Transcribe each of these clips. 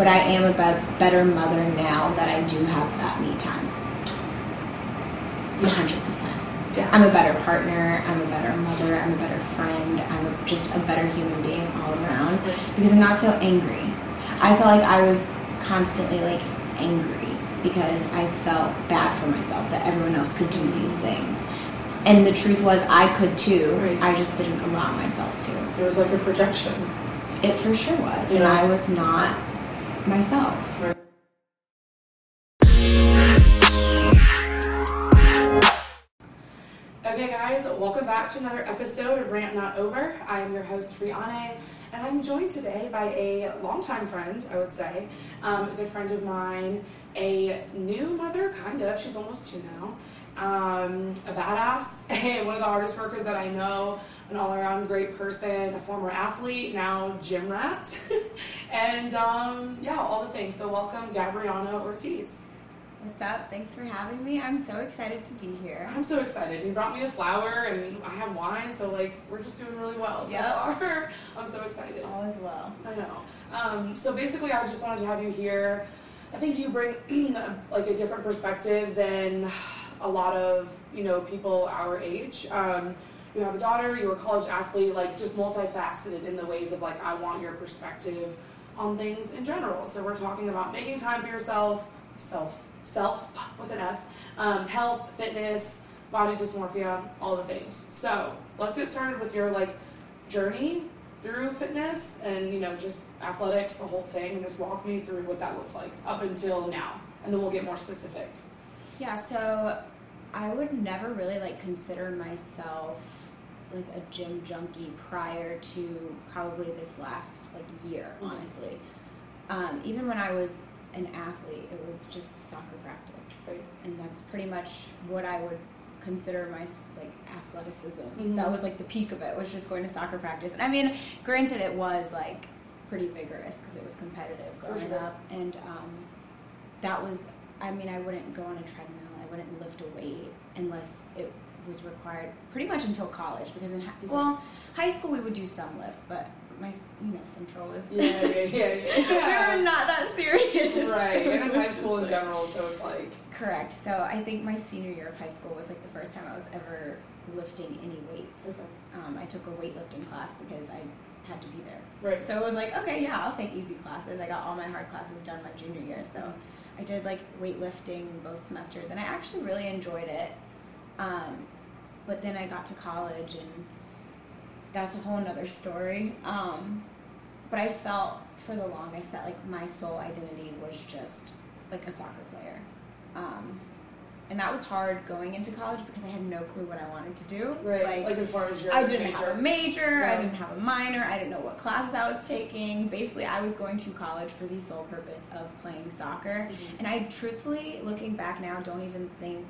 but I am a better mother now that I do have that me time. 100%. Yeah. I'm a better partner, I'm a better mother, I'm a better friend, I'm just a better human being all around because I'm not so angry. I felt like I was constantly like angry because I felt bad for myself that everyone else could do these things. And the truth was, I could too. Right. I just didn't allow myself to. It was like a projection. It for sure was. And I was not myself. Okay, guys, welcome back to another episode of Rant Not Over. I am your host, Rihanna, and I'm joined today by a longtime friend, I would say, um, a good friend of mine, a new mother, kind of. She's almost two now. Um, a badass, and one of the hardest workers that I know, an all around great person, a former athlete, now gym rat, and um, yeah, all the things. So, welcome, Gabriana Ortiz. What's up? Thanks for having me. I'm so excited to be here. I'm so excited. You brought me a flower and I have wine, so like we're just doing really well so Yep. far. I'm so excited. All is well. I know. Um, so basically, I just wanted to have you here. I think you bring like a different perspective than a lot of you know people our age. Um, you have a daughter. You're a college athlete. Like just multifaceted in the ways of like I want your perspective on things in general. So we're talking about making time for yourself, self, self with an F, um, health, fitness, body dysmorphia, all the things. So let's get started with your like journey through fitness and you know just athletics, the whole thing, and just walk me through what that looks like up until now, and then we'll get more specific. Yeah, so I would never really like consider myself like a gym junkie prior to probably this last like year, Mhm. honestly. Um, even when I was an athlete, it was just soccer practice, Right. and that's pretty much what I would consider my like athleticism. Mhm. That was like the peak of it was just going to soccer practice. And I mean, granted, it was like pretty vigorous because it was competitive growing sure. up, and um, that was. I mean, I wouldn't go on a treadmill. Wouldn't lift a weight unless it was required. Pretty much until college, because in hi- Mhm. well, high school we would do some lifts, but my you know central was Yeah, yeah, yeah, yeah. we were not that serious. right, and was high school in general, so it's like Correct. So I think my senior year of high school was like the first time I was ever lifting any weights. Okay. Um, I took a weightlifting class because I had to be there. right. So it was like, okay, yeah, I'll take easy classes. I got all my hard classes done my junior year. So I did like weightlifting both semesters, and I actually really enjoyed it. Um, but then I got to college, and that's a whole nother story. Um, but I felt for the longest that like my sole identity was just like a soccer player. Um, and that was hard going into college because I had no clue what I wanted to do. Right, like, as far as your I didn't major. have a major, I didn't have a minor, I didn't know what classes I was taking. Basically, I was going to college for the sole purpose of playing soccer. Mhm. And I truthfully, looking back now, don't even think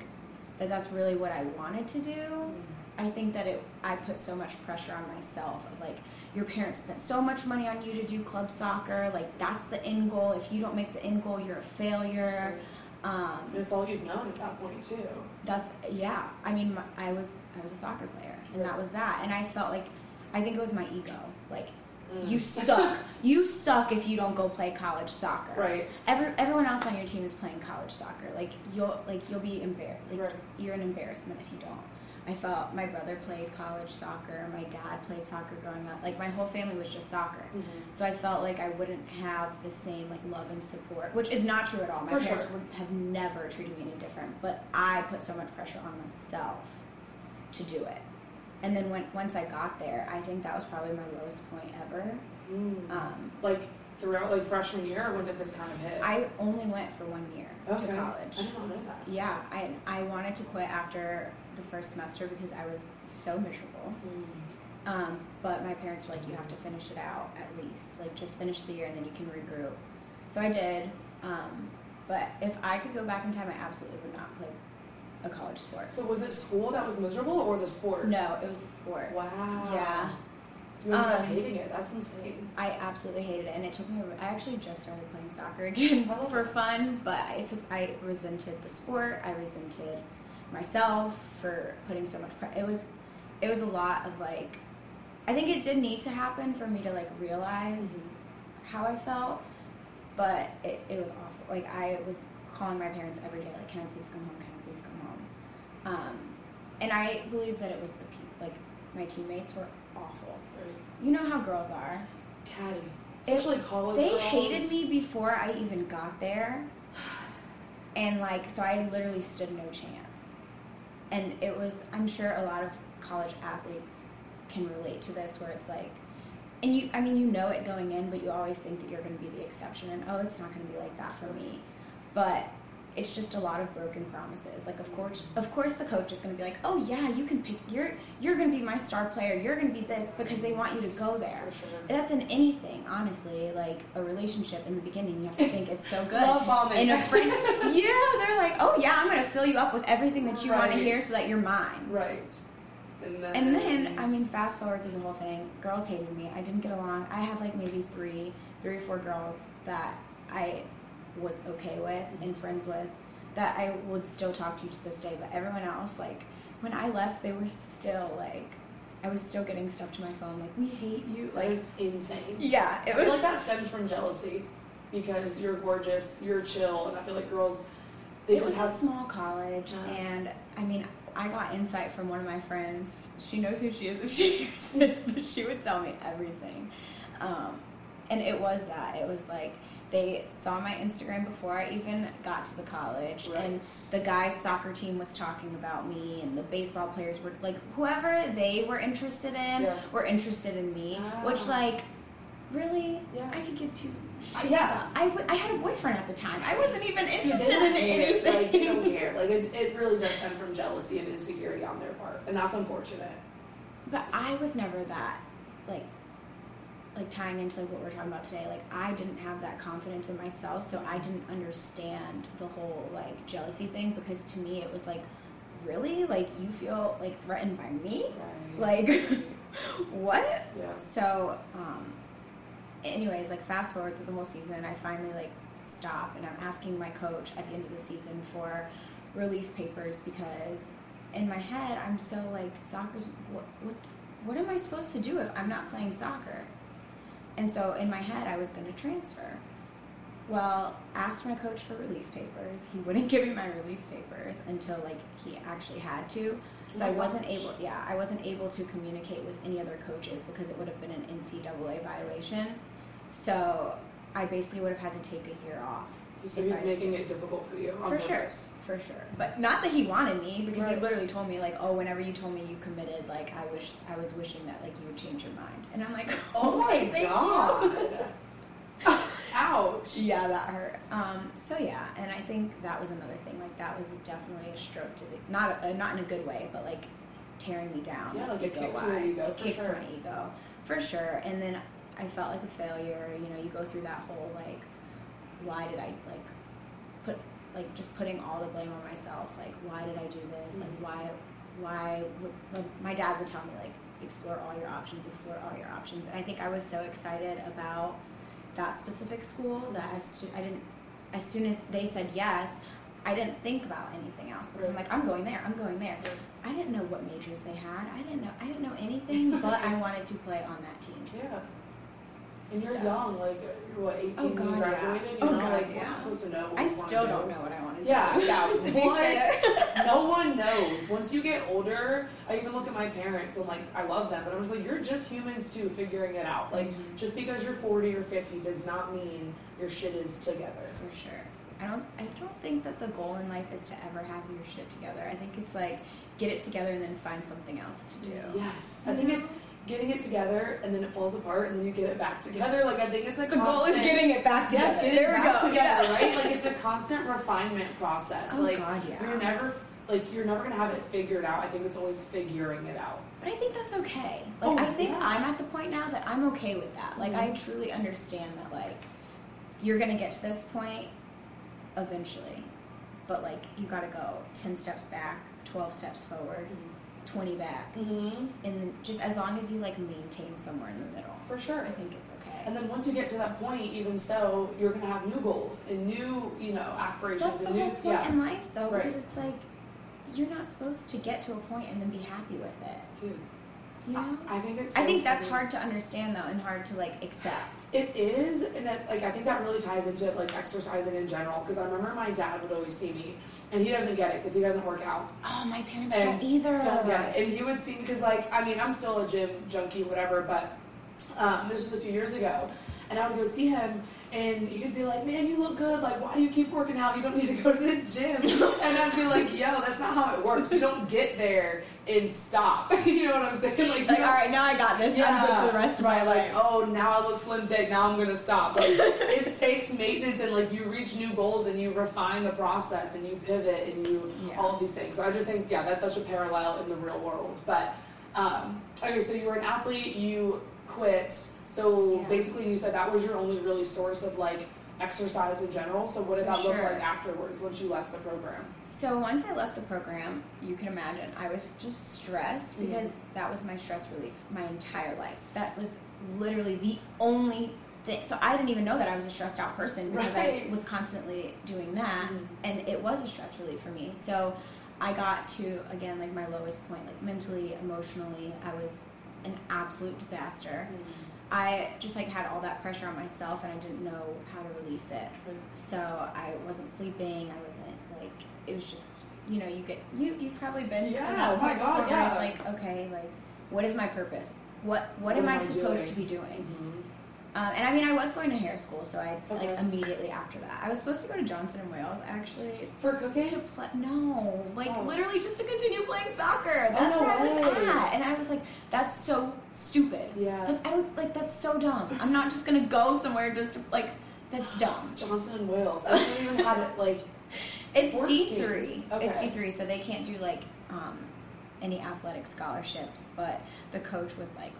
that that's really what I wanted to do. I think that it I put so much pressure on myself of like your parents spent so much money on you to do club soccer, like that's the end goal. If you don't make the end goal, you're a failure. Um, it's all you've known at that point too. that's yeah. I mean, my, I was I was a soccer player, and that was that. And I felt like I think it was my ego. Like Mm. you suck. you suck if you don't go play college soccer. Right. Every, everyone else on your team is playing college soccer. Like you'll like you'll be embarrassed. Like Right. you're an embarrassment if you don't. I felt my brother played college soccer. My dad played soccer growing up. Like my whole family was just soccer. Mhm. So I felt like I wouldn't have the same like love and support, which is not true at all. My For parents sure. would have never treated me any different, but I put so much pressure on myself to do it. And then when once I got there, I think that was probably my lowest point ever. Mm. Um, like throughout like freshman year, when did this kind of hit? I only went for one year okay. to college I did not know that. Yeah, I I wanted to quit after the first semester because I was so miserable. Mm. Um, but my parents were like, you have to finish it out at least. Like, just finish the year and then you can regroup. So I did. Um, but if I could go back in time, I absolutely would not play a college sport. So was it school that was miserable, or the sport? No, it was the sport. Wow. Yeah, You ended up Um, hating it. That's insane. I absolutely hated it, and it took me. I actually just started playing soccer again for fun, but it took. I resented the sport. I resented myself for putting so much. Pre- it was, it was a lot of like. I think it did need to happen for me to like realize Mhm. how I felt. but it, it was awful. Like I was calling my parents every day, like, "Can I please come home? Can I please come home?" Um, and I believe that it was the people, like my teammates were awful. Right. You know how girls are. Catty. Especially college They girls. They hated me before I even got there. And like, so I literally stood no chance. And it was, I'm sure a lot of college athletes can relate to this where it's like, and you, I mean, you know it going in, but you always think that you're going to be the exception and oh, it's not going to be like that for me. But it's just a lot of broken promises. Like, of course, of course, the coach is going to be like, "Oh yeah, you can pick. You're you're going to be my star player. You're going to be this because they want you to go there." Sure. That's in anything, honestly. Like a relationship in the beginning, you have to think it's so good. Love bombing. In a friend, yeah, they're like, "Oh yeah, I'm going to fill you up with everything that you want to hear, so that you're mine." Right. And then, And then, I mean, fast forward through the whole thing. Girls hated me. I didn't get along. I had like maybe three, three or four girls that I was okay with and friends with, that I would still talk to you to this day. But everyone else, like, when I left, they were still like, I was still getting stuff to my phone like, "We hate you." Like, is insane. yeah, I it feel was. like that stems from jealousy because you're gorgeous, you're chill, and I feel like girls they it just was have a small college, Yeah. and I mean, I got insight from one of my friends. She knows who she is if she hears this, but she would tell me everything. Um, and it was that. It was like they saw my Instagram before I even got to the college, and the guys' soccer team was talking about me, and the baseball players were like, whoever they were interested in Yeah. were interested in me, which Ah. like. Really? Yeah. I could give two Uh, shits yeah. I, w- I had a boyfriend at the time. I wasn't even interested in hate it. anything. Like they don't care. Like it, it really does stem from jealousy and insecurity on their part, and that's unfortunate. But I was never that, like, like tying into like what we're talking about today. Like I didn't have that confidence in myself, so I didn't understand the whole like jealousy thing because to me it was like, really, like you feel like threatened by me, Right. like, what? yeah. So, um, anyways, like fast forward through the whole season, I finally like stop and I'm asking my coach at the end of the season for release papers because in my head I'm so like soccer's what what what am I supposed to do if I'm not playing soccer? And so in my head I was going to transfer. Well, asked my coach for release papers. He wouldn't give me my release papers until like he actually had to. So Oh I wasn't gosh. able, yeah, I wasn't able to communicate with any other coaches because it would have been an NCAA violation. So I basically would have had to take a year off. So he's making it difficult for you. For sure, for sure. But not that he wanted me because Right. he literally told me like, oh, whenever you told me you committed, like I wish I was wishing that like you would change your mind. And I'm like, Oh my okay, thank you." god. Ouch. Yeah, that hurt. Um, so yeah, and I think that was another thing. Like that was definitely a stroke to the not a, not in a good way, but like tearing me down. Yeah, like kick to ego-wise. ego, kick sure. my ego, for sure. And then I felt like a failure. You know, you go through that whole like, why did I like put like just putting all the blame on myself? Like, why did I do this? Like, mm-hmm. why why would, like, my dad would tell me like explore all your options, explore all your options. And I think I was so excited about that specific school that as I didn't as soon as they said yes, I didn't think about anything else because I'm like I'm going there, I'm going there. I didn't know what majors they had. I didn't know I didn't know anything, but I wanted to play on that team. Yeah. And you're So- young, like you're what, 18 Oh, when God, you yeah. graduated? You Oh, know, God, like we're yeah. not supposed to know what I still do. don't know what I want to Yeah, do. yeah. be What? no one knows. Once you get older, I even look at my parents and like I love them, but I was like, you're just humans too, figuring it out. Like Mhm. just because you're 40 or 50 does not mean your shit is together. For sure. I don't I don't think that the goal in life is to ever have your shit together. I think it's like get it together and then find something else to do. Yes, I think it's getting it together and then it falls apart and then you get it back together. Like I think it's a the goal is getting it back together. Yes, there we go. together, yeah. right? Like it's a constant refinement process. Oh like God, yeah. you're never like you're never gonna have it figured out. I think it's always figuring it out. But I think that's okay. Like Oh, I think yeah. I'm at the point now that I'm okay with that. Like I Mhm. truly understand that like you're gonna get to this point eventually. But like you gotta go ten steps back, twelve steps forward, twenty back. Mm-hmm. And just as long as you like maintain somewhere in the middle. For sure. I think it's okay. And then once you get to that point, even so, you're gonna have new goals and new, you know, aspirations That's the and new whole point yeah. in life though, Right. because it's like you're not supposed to get to a point and then be happy with it. Dude. You know? I, I think it's. I so think that's funny. hard to understand though, and hard to like accept. It is, and that, like I think that really ties into like exercising in general. Because I remember my dad would always see me, and he doesn't get it because he doesn't work out. Oh, my parents And don't either. Don't get it, and he would see me because like I mean I'm still a gym junkie, whatever. But um, this was a few years ago, and I would go see him, and he'd be like, "Man, you look good. Like, why do you keep working out? You don't need to go to the gym." and I'd be like, "Yo, that's not how it works. You don't get there and stop. you know what I'm saying? Like, Like, all right, now I got this. I'm good for the rest of my life. like, oh, now I look slim thick. Now I'm gonna stop. Like, it takes maintenance, and like you reach new goals, and you refine the process, and you pivot, and you Yeah. all of these things. So I just think, yeah, that's such a parallel in the real world. But um, okay, so you were an athlete, you quit. So Yeah. basically, you said that was your only really source of like exercise in general. So what did For that look sure. like afterwards once you left the program? So once I left the program, you can imagine I was just stressed Mhm. because that was my stress relief my entire life. That was literally the only thing. So I didn't even know that I was a stressed out person because Right. I was constantly doing that, Mhm. and it was a stress relief for me. So I got to again like my lowest point, like mentally, emotionally, I was an absolute disaster. I just like had all that pressure on myself, and I didn't know how to release it. So I wasn't sleeping. I wasn't like it was just you know you get you you've probably been Yeah, oh my God, yeah. it's like okay like what is my purpose? What what, What am am I supposed doing? to be doing? Mhm. Um, and I mean I was going to hair school, so I Okay. like immediately after that I was supposed to go to Johnson and Wales actually For cooking? to play. No, like Oh. literally just to continue playing soccer. That's no where I was at, and I was like, that's so stupid. Yeah. Like I don't like that's so dumb. I'm not just gonna go somewhere just to like that's dumb. Johnson and Wales. I didn't even had it like It's D three. Okay. It's D three, so they can't do like um, any athletic scholarships. But the coach was like,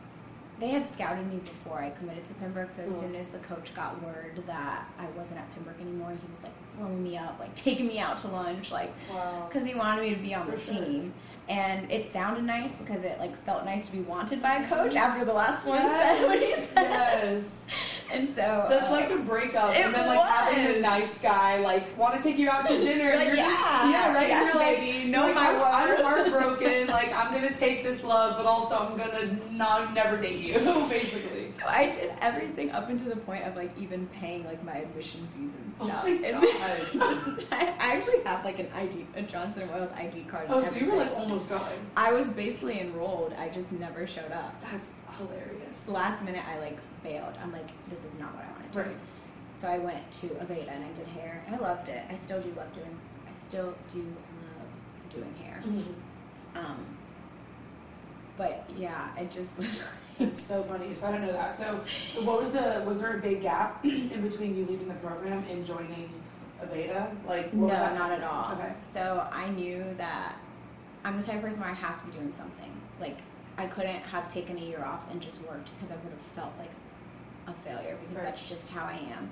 they had scouted me before I committed to Pembroke. So as Cool. soon as the coach got word that I wasn't at Pembroke anymore, he was like blowing me up, like taking me out to lunch, like wow. because he wanted me to be on For the sure. team. And it sounded nice because it like felt nice to be wanted by a coach after the last one Yes. said what he said. Yes. And so That's uh, like a breakup, and then like having was. the nice guy like want to take you out to dinner. Like, you're just- yeah, yeah, right. yes, you're baby, you're know like, my I'm, I'm heartbroken. like I'm gonna take this love, but also I'm gonna not never date you, basically. So I did everything up until the point of like even paying like my admission fees and Oh my and God. just, I actually have like an ID, a Johnson Wales ID card. Oh, so you were like almost going. I was basically enrolled. I just never showed up. That's hilarious. Last minute, I like bailed. I'm like, this is not what I wanted to do. Right. So I went to Aveda and I did hair, and I loved it. I still do love doing. I still do love doing hair. Mhm. Um, but yeah, it just was. So funny. So I don't know that. So what was the was there a big gap in between you leaving the program and joining Aveda? Like No, what was that not at all. Okay. So I knew that I'm the type of person where I have to be doing something. Like I couldn't have taken a year off and just worked because I would have felt like a failure because Right. that's just how I am.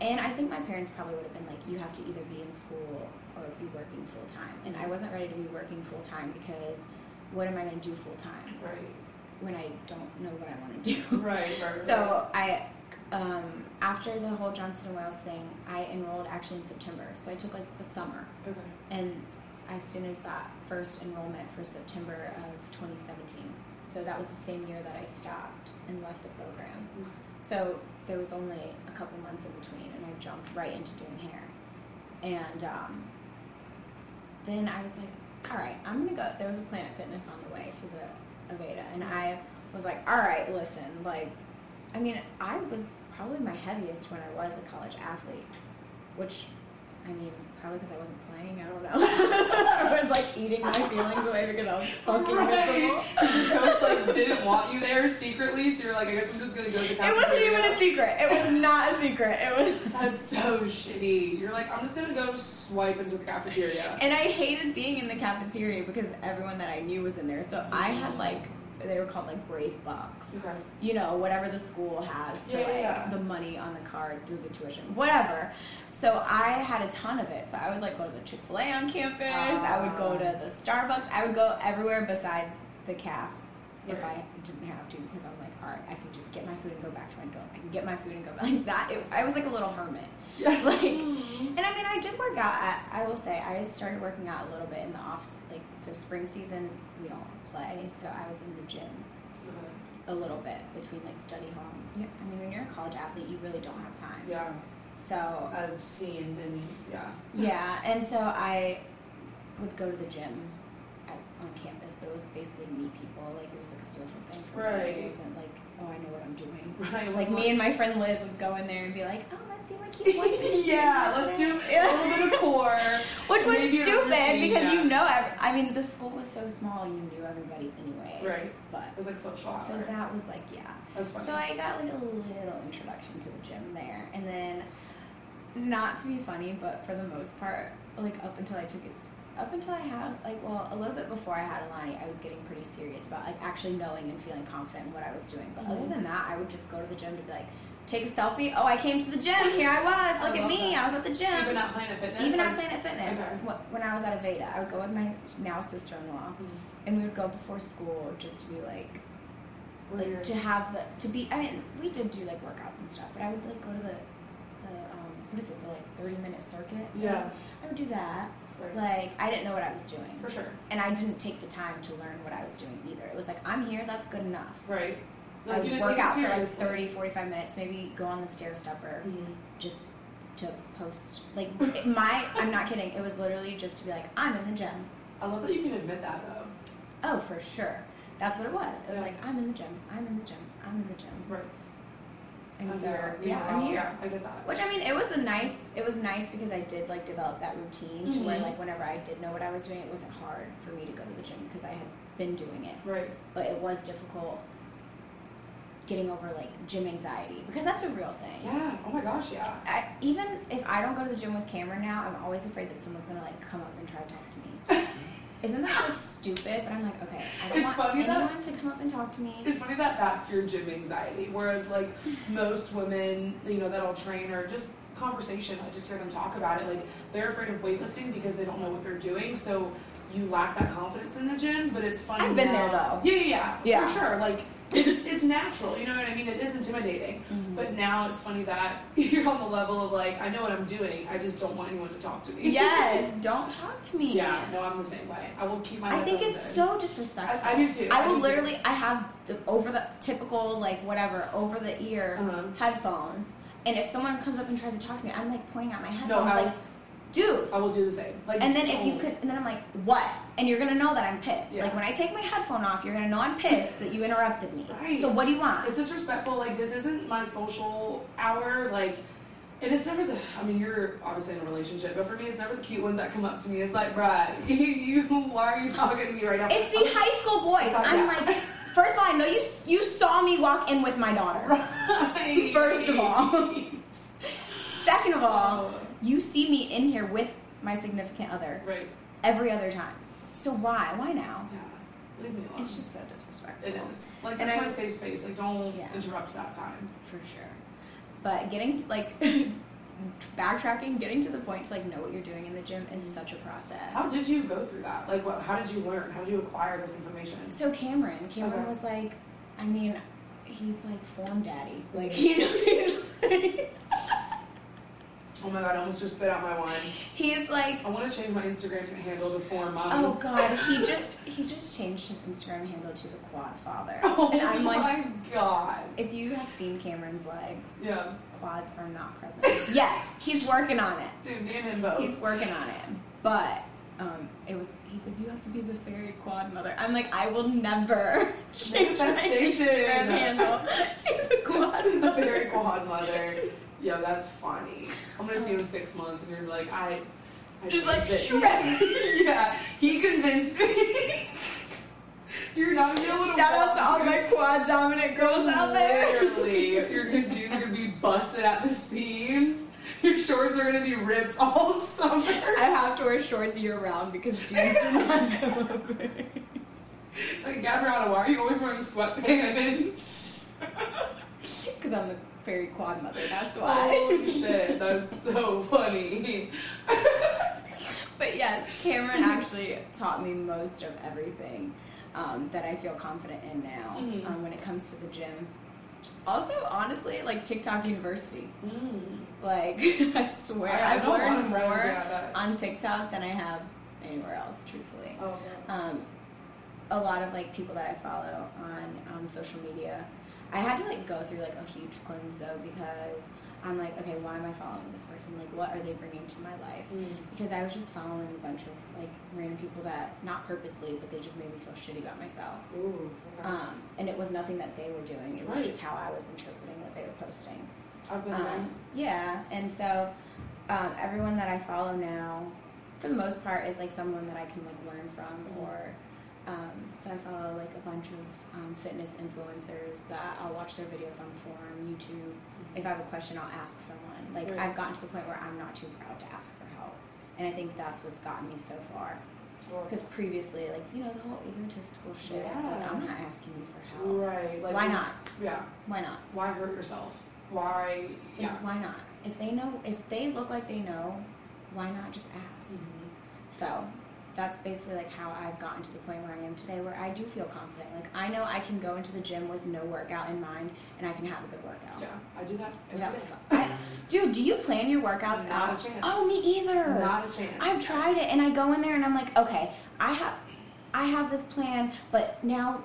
And I think my parents probably would have been like, you have to either be in school or be working full time. And I wasn't ready to be working full time because what am I going to do full time Right. When I don't know what I want to do? Right. Right. So I, um, after the whole Johnson and Wales thing, I enrolled actually in September. So I took like the summer, Okay. and as soon as that first enrollment for September of 2017, so that was the same year that I stopped and left the program. So there was only a couple months in between, and I jumped right into doing hair. And um, then I was like, all right, I'm gonna go. There was a Planet Fitness on the way to the Aveda, and I was like, all right, listen, like, I mean, I was probably my heaviest when I was a college athlete, which, I mean, probably because I wasn't playing. I don't know. I was like eating my feelings away because I was fucking miserable. Right. Your coach like didn't want you there secretly, so you're like, I guess I'm just gonna go to the It wasn't even a secret. It was not a secret. It was. That's so shitty. You're like, I'm just gonna go swipe into the cafeteria. And I hated being in the cafeteria because everyone that I knew was in there. So I had like they were called like brave bucks. Okay. You know, whatever the school has to Yeah, like yeah. the money on the card through the tuition, whatever. So I had a ton of it. So I would like go to the Chick Fil A on campus. I would go to ah. the Starbucks. I would go everywhere besides the caf if Right. I didn't have to because I'm like, all right, I can just get my food and go back to my dorm. I can get my food and go back like that. It, I was like a little hermit. Yeah. Like, mm-hmm. and I mean, I I did work out. At, I will say I started working out a little bit in the off like so spring season we don't play, so I was in the gym Okay. a little bit between like study hall. and- you- I mean, when you're a college athlete, you really don't have time. Yeah, So I've seen and yeah. yeah, and so I would go to the gym at, on campus, but it was basically to meet people. Like it was like a social thing for me. Right. It wasn't like oh I know what I'm doing. Right. Like me and my friend Liz would go in there and be like, oh let's see what keeps one yeah, let's do a little bit of core. Which was Maybe stupid because you know, every, I mean, the school was so small, you knew everybody anyways. Right. But It was like social hour. so that was like, yeah. That's funny. So I got like a little introduction to the gym there, and then, not to be funny, but for the most part, like up until I took it, up until I had like, well, a little bit before I had Alani, I was getting pretty serious about like actually knowing and feeling confident in what I was doing. But other Mhm. than that, I would just go to the gym to be like, take a selfie. Oh, I came to the gym. Here I was. I Look at me. that. I was at the gym. Even at Planet Fitness. Even at Planet Fitness, Okay. when I was at Aveda, I would go with my now sister-in-law, Mhm. and we would go before school just to be like, Where like to have the to be. I mean, we did do like workouts and stuff, but I would like go to the the um, what is it, the like thirty-minute circuit. Yeah. I would do that. Right. Like I didn't know what I was doing, For sure. and I didn't take the time to learn what I was doing either. It was like I'm here, that's good enough. Right. I would work out for like seriously. 30, 45 minutes, maybe go on the stair stepper Mhm. just to post. Like my, I'm not kidding. It was literally just to be like, I'm in the gym. I love that you can admit that though. Oh, for sure. That's what it was. It was Yeah. like, I'm in the gym. I'm in the gym. I'm in the gym. Right. And I'm so. Yeah, I'm here. Yeah, I get that. Which I mean, it was a nice. It was nice because I did like develop that routine to where Mhm. like whenever I did know what I was doing, it wasn't hard for me to go to the gym because I had been doing it. Right. But it was difficult getting over like gym anxiety because that's a real thing. Yeah. Oh my gosh. Yeah. I, even if I don't go to the gym with Cameron now, I'm always afraid that someone's gonna like come up and try to talk to me. Isn't that like stupid? But I'm like, okay, I don't It's want funny that- anyone to come up and talk to me. It's funny that that's your gym anxiety, whereas like most women, you know, that I'll train or just conversation, I just hear them talk about it. Like they're afraid of weightlifting because they don't know what they're doing. So you lack that confidence in the gym. But it's funny. I've been there, though. Yeah, yeah, yeah, Yeah. for sure. Like it's it's natural. You know what I mean? It is intimidating. Mhm. But now it's funny that you're on the level of like I know what I'm doing. I just don't want anyone to talk to me. yes, don't talk to me. yeah. No, I'm the same way. I will keep my. I think it's in. so disrespectful. I, I do too. I will do too. literally. I have the over the typical like whatever over the ear Uh-huh. headphones, and if someone comes up and tries to talk to me, I'm like pointing out my No, headphones, I- like, dude. I will do the same. Like, And then if you could, and then I'm like, what? And you're gonna know that I'm pissed. Yeah. Like when I take my headphone off, you're gonna know I'm pissed that you interrupted me. Right. So what do you want? It's disrespectful. Like this isn't my social hour. Like, and it's never the. I mean, you're obviously in a relationship, but for me, it's never the cute ones that come up to me. It's like, bruh, you, why are you talking to me right now? It's the high school boys. I'm like, first of all, I know you you saw me walk in with my daughter. Right. First of all. Second of all, Oh, you see me in here with my significant other right. every other time. So why? Why now? Yeah. Leave me alone. It's just so disrespectful. It is. Like And that's I- my safe space. Like don't Yeah. interrupt that time. for sure. But getting to, like backtracking, getting to the point to like know what you're doing in the gym is mm-hmm. such a process. How did you go through that? Like, what? How did you learn? How did you acquire this information? So Cameron, Cameron Okay. was like, I mean, he's like form daddy. Like mm-hmm. he, he's like, Oh my god! I almost just spit out my wine. he's like, I want to change my Instagram handle to form mom. oh god, he just he just changed his Instagram handle to the Quad Father, Oh and I'm my like, god. if you have seen Cameron's legs, Yeah. quads are not present yet. He's working on it. Dude, me and him both. He's working on it, but. Um, it was. He's like, you have to be the fairy quad mother. I'm like, I will never change my. Instagram handle to the quad the mother. fairy godmother. Yo, that's funny. I'm gonna see you in six months, and you're gonna be like, I. I Just like. Shrek. yeah, he convinced me. you're not gonna be able to. Shout out to all my quad dominant girls out there. Literally, your jeans are gonna be busted at the seams. Your shorts are gonna be ripped all summer. I have to wear shorts year round because jeans are not gonna Like Gabriella, why are you always wearing sweatpants? Because I'm the fairy quad mother. That's why. Holy shit, that's so funny. But yes, Cameron actually taught me most of everything um, that I feel confident in now Mhm. um, when it comes to the gym. also, honestly, like TikTok University. Mm. Like, I swear, I- I I've know a lot of learned more yeah, on TikTok than I have anywhere else, truthfully. Oh, Um, a lot of like people that I follow on um, social media, I had to like go through like a huge cleanse though because I'm like, okay, why am I following this person? Like, what are they bringing to my life? Mm. Because I was just following a bunch of like random people that not purposely, but they just made me feel shitty about myself. Ooh, okay. Um, and it was nothing that they were doing. It was Right. just how I was interpreting what they were posting. I've been. Um, yeah, and so um, everyone that I follow now, for the most part, is like someone that I can like learn from, Mhm. or um, so I follow like a bunch of um, fitness influencers that I'll watch their videos on forum, YouTube. If I have a question, I'll ask someone. Like Right. I've gotten to the point where I'm not too proud to ask for help, and I think that's what's gotten me so far. Well, Because previously, like you know, the whole egotistical shit. Like, Yeah. I'm not asking you for help. right. Like, Why not? Yeah. Why not? Why hurt yourself? Why? Like, Yeah. why not? If they know, if they look like they know, why not just ask? Mhm. So that's basically like how I've gotten to the point where I am today, where I do feel confident. Like I know I can go into the gym with no workout in mind, and I can have a good workout. Yeah, I do that Without I, dude, do you plan your workouts Not out? a chance. Oh, me either. Not a chance. I've tried it, and I go in there, and I'm like, okay, I have, I have this plan, but now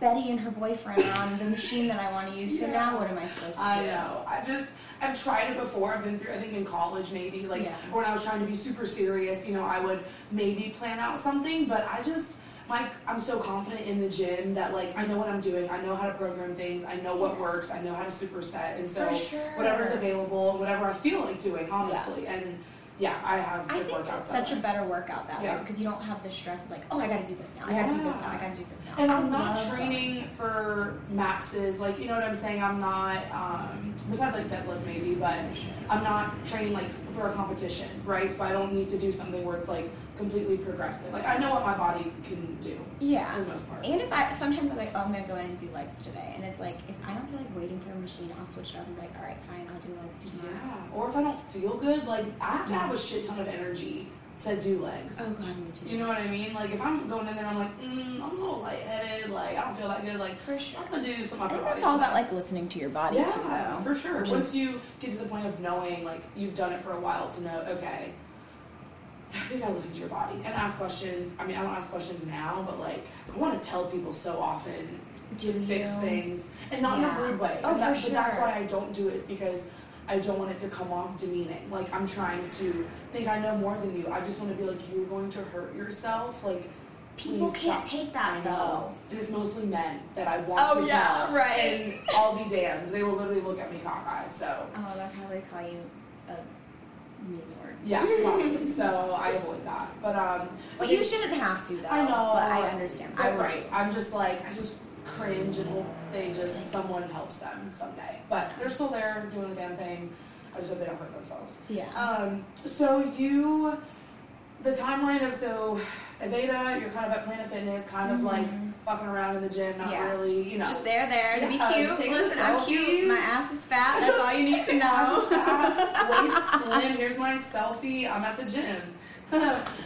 Betty and her boyfriend are on the machine that I want to use. So now what am I supposed to I do? I know. I just I've tried it before. I've been through. I think in college maybe like Yeah. when I was trying to be super serious. You know, I would maybe plan out something, but I just like I'm so confident in the gym that like I know what I'm doing. I know how to program things. I know what Yeah. works. I know how to superset, and so sure. whatever's available, whatever I feel like doing, honestly. And yeah, I have I think it's that such a better workout that Yeah. way because you don't have the stress of like, oh, I got to do this now. I got to do this now. I got to do this now. And I'm not training for maxes, like you know what I'm saying. I'm not, um, besides like deadlift maybe, but going. For sure. I'm not training like for a competition, right? So I don't need to do something where it's like completely progressive. Like I know what my body can do Yeah. for the most part. And if I sometimes I'm like, oh, I'm gonna go in and do legs today, and it's like if I don't feel like waiting for a machine, I'll switch it up and be like, all right, fine, I'll do legs tomorrow. Yeah. Or if I don't feel good, like I have to have a shit ton of energy to do legs. Oh god, me too. You know what I mean? Like if I'm going in there, I'm like, mm, I'm a little lightheaded. Like I don't feel that good. Like for sure. I'm gonna do some I think body. that's all about like listening to your body yeah, too, though. for sure. Once you get to the point of knowing, like you've done it for a while, to know, okay, you gotta listen to your body and ask questions. I mean, I don't ask questions now, but like I want to tell people so often to Do fix you? things and not Yeah. in a rude way. Oh, and that, for But that's why I don't do it. Is because I don't want it to come off demeaning. Like I'm trying to think I know more than you. I just want to be like you're going to hurt yourself. Like People can't stop. take that though. know. And it's mostly men that I want Oh, to yeah, tell. right. And I'll be damned. They will literally look at me cockeyed. So Oh, they'll probably call you a mean word. Yeah, probably. so I avoid that. But um you shouldn't have to though. I know. But I understand. I right. I'm just like I just cringe and hope they just someone helps them someday. But they're still there doing the damn thing. I just hope they don't hurt themselves. Yeah. Um, so you, the timeline of so, Aveda, you're kind of at Planet Fitness, kind of like Mhm. Fucking around in the gym, not Yeah. really, you know. Just there, there to be cute. Listen, I'm cute. My ass is fat. That's all you need to know. Waist slim. Here's my selfie. I'm at the gym.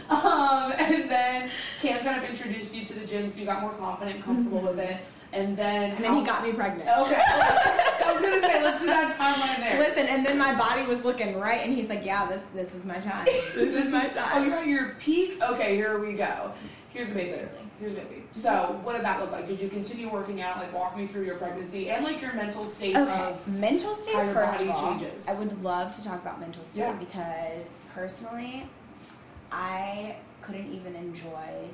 um, and then Cam kind of introduced you to the gym, so you got more confident, comfortable Mhm. with it. And then, And then he got me pregnant. Okay. so I was gonna say, let's do that timeline there. Listen, and then my body was looking right, and he's like, "Yeah, this, this is my time. This is my time." Oh, you're at your peak? Okay, here we go. Here's the baby. Here's baby. So, what did that look like? Did you continue working out? Like, walk me through your pregnancy and like your mental state Okay, of. mental state how your first body of all. changes. I would love to talk about mental state Yeah. because personally, I couldn't even enjoy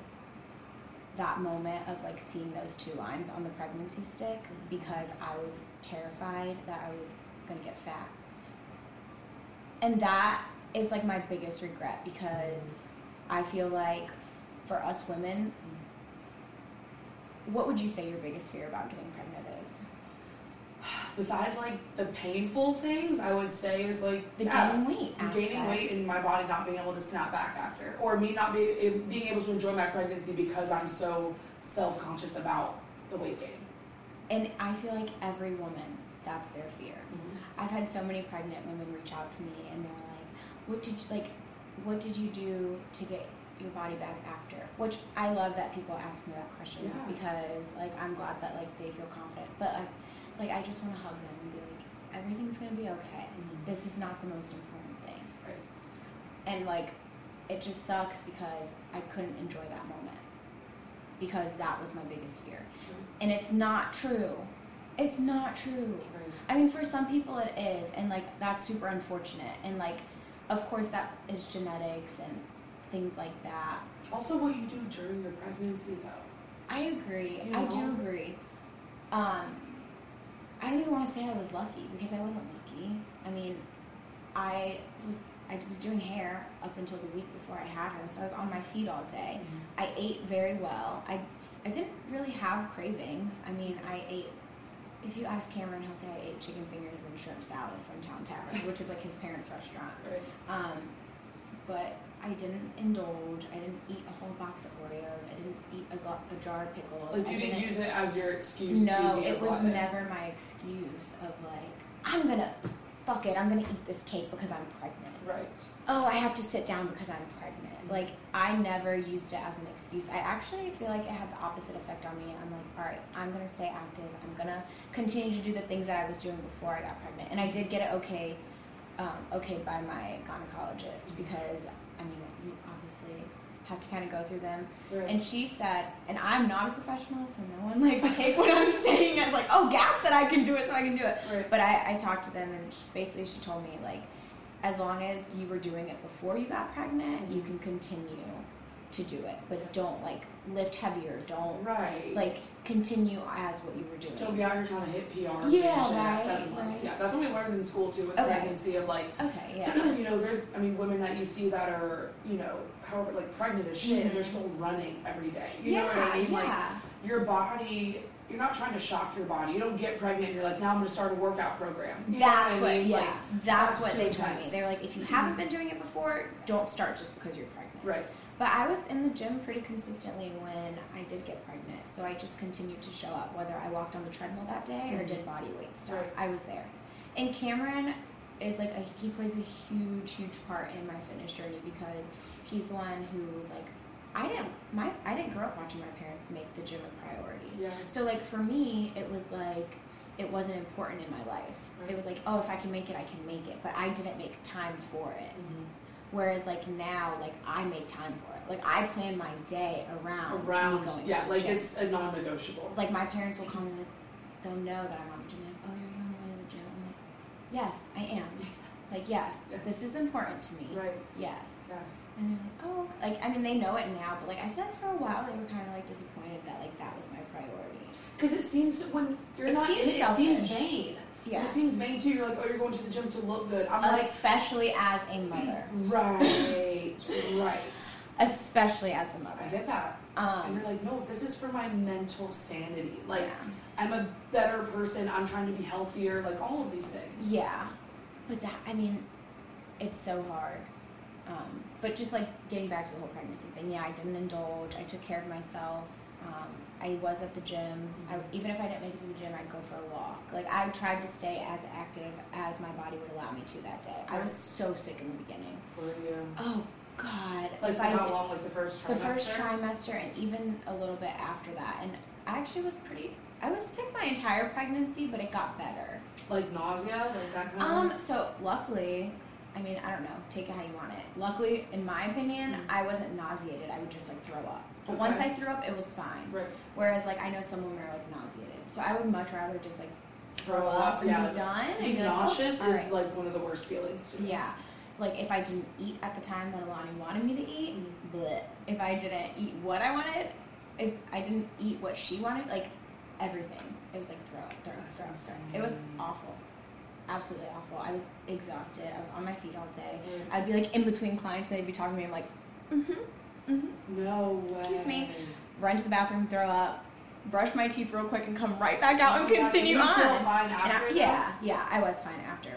that moment of like seeing those two lines on the pregnancy stick because I was terrified that I was gonna get fat. And that is like my biggest regret because I feel like for us women, what would you say your biggest fear about getting pregnant is? Besides like the painful things, I would say is like The yeah, gaining weight. gaining weight and my body not being able to snap back after, or me not be, being able to enjoy my pregnancy because I'm so self conscious about the weight gain. And I feel like every woman, that's their fear. Mm-hmm. I've had so many pregnant women reach out to me and they're like, "What did you like? What did you do to get your body back after?" Which I love that people ask me that question Yeah. because like I'm glad that like they feel confident. But like like I just want to hug them and be like, everything's gonna be okay. Mhm. This is not the most important thing. Right. And like, it just sucks because I couldn't enjoy that moment because that was my biggest fear. And it's not true. It's not true. Right. I mean, for some people it is, and like that's super unfortunate. And like, of course, that is genetics and things like that. Also, what you do during your pregnancy, though. I agree. You I do agree. Um, I don't even want to say I was lucky because I wasn't lucky. I mean, I was I was doing hair up until the week before I had her, so I was on my feet all day. I ate very well. I I didn't really have cravings. I mean, I ate. If you ask Cameron, he'll say I ate chicken fingers and shrimp salad from Town Tavern, which is like his parents' restaurant. Right. Um, but I didn't indulge. I didn't eat a whole box of Oreos. I didn't eat a, glo- a jar of pickles. Like I you didn't use it as your excuse no, to be a it was glutton. never my excuse of like I'm gonna fuck it. I'm gonna eat this cake because I'm pregnant. Right. Oh, I have to sit down because I'm pregnant. Like I never used it as an excuse. I actually feel like it had the opposite effect on me. I'm like, all right, I'm gonna stay active. I'm gonna continue to do the things that I was doing before I got pregnant, and I did get it okay, um, okay by my gynecologist because I obviously have to kind of go through them. Right. And she said, and I'm not a professional, so no one like take what I'm saying as like, oh, Gab said I can do it, so I can do it. right. But I, I talked to them, and she, basically she told me like, as long as you were doing it before you got pregnant, you mm-hmm. can continue to do it, but don't like lift heavier. Don't Right. like continue as what you were doing. Don't be out here trying to hit PRs Yeah, and right, seven months. right. Yeah, that's what we learned in school too with Okay. pregnancy of like, Okay, yeah. you know, there's, I mean, women that you see that are, you know, however, like pregnant as shit, and they're Mhm. still running every day. You yeah, know what I mean? Like, your body, you're not trying to shock your body. You don't get pregnant and you're like, now I'm going to start a workout program. You That's what, I mean? yeah. Like, that's, that's what they told me. They're like, if you haven't been doing it before, don't start just because you're pregnant. right. But I was in the gym pretty consistently when I did get pregnant, so I just continued to show up, whether I walked on the treadmill that day or did body weight stuff. Right. I was there. And Cameron is like a, he plays a huge, huge part in my fitness journey because he's the one who was like, I didn't my I didn't grow up watching my parents make the gym a priority. Yeah. So like for me, it was like it wasn't important in my life. Right. It was like, oh, if I can make it, I can make it. But I didn't make time for it. Mm-hmm. Whereas like now, like I make time for it. Like I plan my day around, me Around, going yeah, to the like gym. it's a non-negotiable. like my parents will come and they'll know that I'm on the gym. Like, oh, you're on the way to the gym. I'm like, yes, I am. Like yes, Yes. this is important to me. Right. Yes. Yeah. And they're like, oh, like I mean, they know it now, but like I feel like for a while they were kind of like disappointed that like that was my priority. Because it seems when you're It not seems it, it seems vain. Yeah. It seems vain too. You're like, oh, you're going to the gym to look good. I'm like, Especially as a mother. right, right. Especially as a mother. I get that. Um, and you're like, no, this is for my mental sanity. Like, yeah. I'm a better person. I'm trying to be healthier. Like all of these things. Yeah, but that I mean, it's so hard. Um, but just like getting back to the whole pregnancy thing, yeah, I didn't indulge. I took care of myself. Um, I was at the gym. I, even if I didn't make it to the gym, I'd go for a walk. Like I tried to stay as active as my body would allow me to that day. I was so sick in the beginning. Were you? Oh God! Like if for I how did- long? Like the first trimester. the first trimester and even a little bit after that, and I actually was pretty. I was sick my entire pregnancy, but it got better. Like nausea, like that kind Um, of. Um. So luckily, I mean, I don't know, take it how you want it. Luckily, in my opinion, Mm. I wasn't nauseated. I would just like throw up. But once I threw up, it was fine. Right. Whereas, like, I know some women are like nauseated. So I would much rather just like throw, Throw up, and yeah. be done. And Being be like, oh, nauseous is right. like one of the worst feelings to me. Yeah. Like if I didn't eat at the time that Alani wanted me to eat, Mm. bleh. If I didn't eat what I wanted, if I didn't eat what she wanted, like everything. It was like throw up, throw up, throw up. It was awful. Absolutely awful. I was exhausted. I was on my feet all day. Right. I'd be like in between clients and they'd be talking to me. I'm like, mm-hmm, mm-hmm. No way. Excuse me. Run to the bathroom, throw up, brush my teeth real quick, and come right back out and Oh God, continue you on. Fine And after I, yeah, yeah, I was fine after.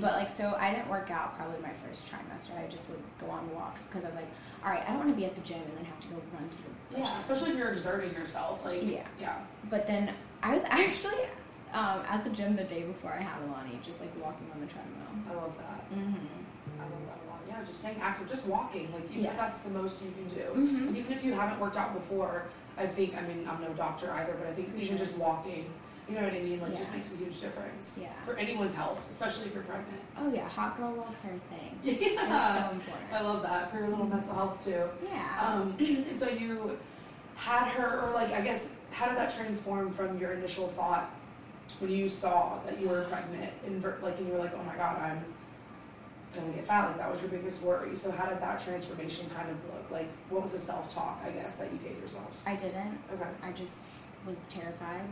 but like, so I didn't work out probably my first trimester. I just would go on walks because I was like, all right, I don't want to be at the gym and then have to go run to the Yeah, especially if you're exerting yourself. Like, Yeah. yeah. But then I was actually um, at the gym the day before I had Alani, just like walking on the treadmill. I love that. Mm-hmm. I love that a lot. Yeah, just staying active, just walking. Like, even Yeah. if that's the most you can do. Mm-hmm. And even if you haven't worked out before, I think, I mean, I'm no doctor either, but I think even sure. just walking You know what I mean? Like, just makes a huge difference Yeah. for anyone's health, especially if you're pregnant. Oh yeah, hot girl walks are a thing. Yeah, They're so important. I love that for your little mental health too. Yeah. Um, and so you had her, or like, I guess, how did that transform from your initial thought when you saw that you were pregnant, and like, and you were like, oh my god, I'm gonna get fat? Like that was your biggest worry. So how did that transformation kind of look? Like, what was the self-talk, I guess, that you gave yourself? I didn't. Okay. I just was terrified.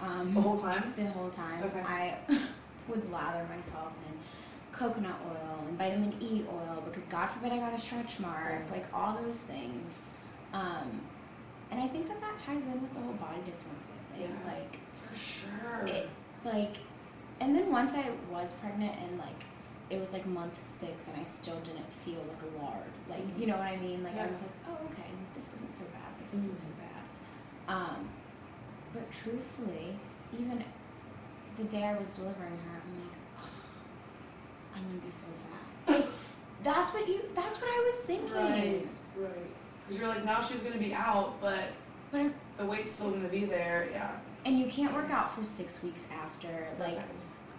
Um, The whole time. the whole time. Okay. I would lather myself in coconut oil and vitamin E oil because God forbid I got a stretch mark, Right. like all those things. Um, and I think that that ties in with the whole body dysmorphia thing. Yeah. Like, sure. it, like, and then once I was pregnant and like it was like month six and I still didn't feel like a lard. Like, Mhm. you know what I mean? Like I was like, oh okay, this isn't so bad. This isn't Mhm. so bad. Um, but truthfully, even the day I was delivering her, I'm like, oh, I'm gonna be so fat. Like, that's what you. That's what I was thinking. Right. Right. Because you're like, now she's gonna be out, but But I'm, the weight's still gonna be there. Yeah. And you can't work out for six weeks after. Like Okay.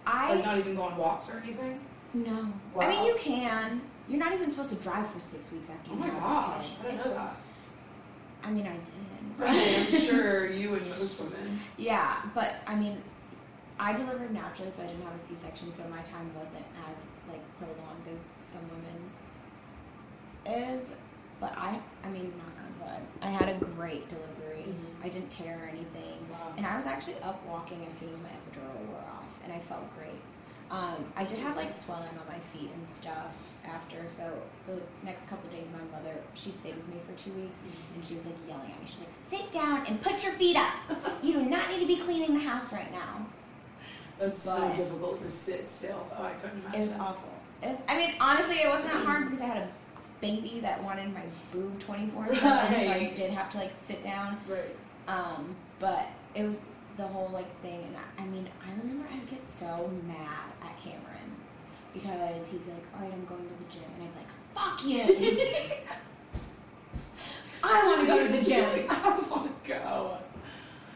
I like not even go on walks or anything. no. Wow. I mean, you can. You're not even supposed to drive for six weeks after Oh my gosh. I didn't know that. I mean, I did. Right, I'm sure you and most women. Yeah, but I mean, I delivered naturally, so I didn't have a C-section, so my time wasn't as like prolonged as some women's is. But I, I mean, knock on wood, I had a great delivery. Mhm. I didn't tear or anything. And I was actually up walking as soon as my epidural wore off, and I felt great. Um, I did have like swelling on my feet and stuff after, so the next couple days, my mother she stayed with me for two weeks, and she was like yelling at me. She's like, "Sit down and put your feet up. You do not need to be cleaning the house right now." That's so difficult to sit still. Oh, I couldn't imagine. It was awful. It was. I mean, honestly, it wasn't hard because I had a baby that wanted my boob twenty four seven, so I did have to like sit down. Right. Um, but it was the whole like thing, and I, I mean, I remember I'd get so mad at Cameron because he'd be like, "All right, I'm going to the gym," and I'd be like, "Fuck you! I want to go to the gym." I want to go.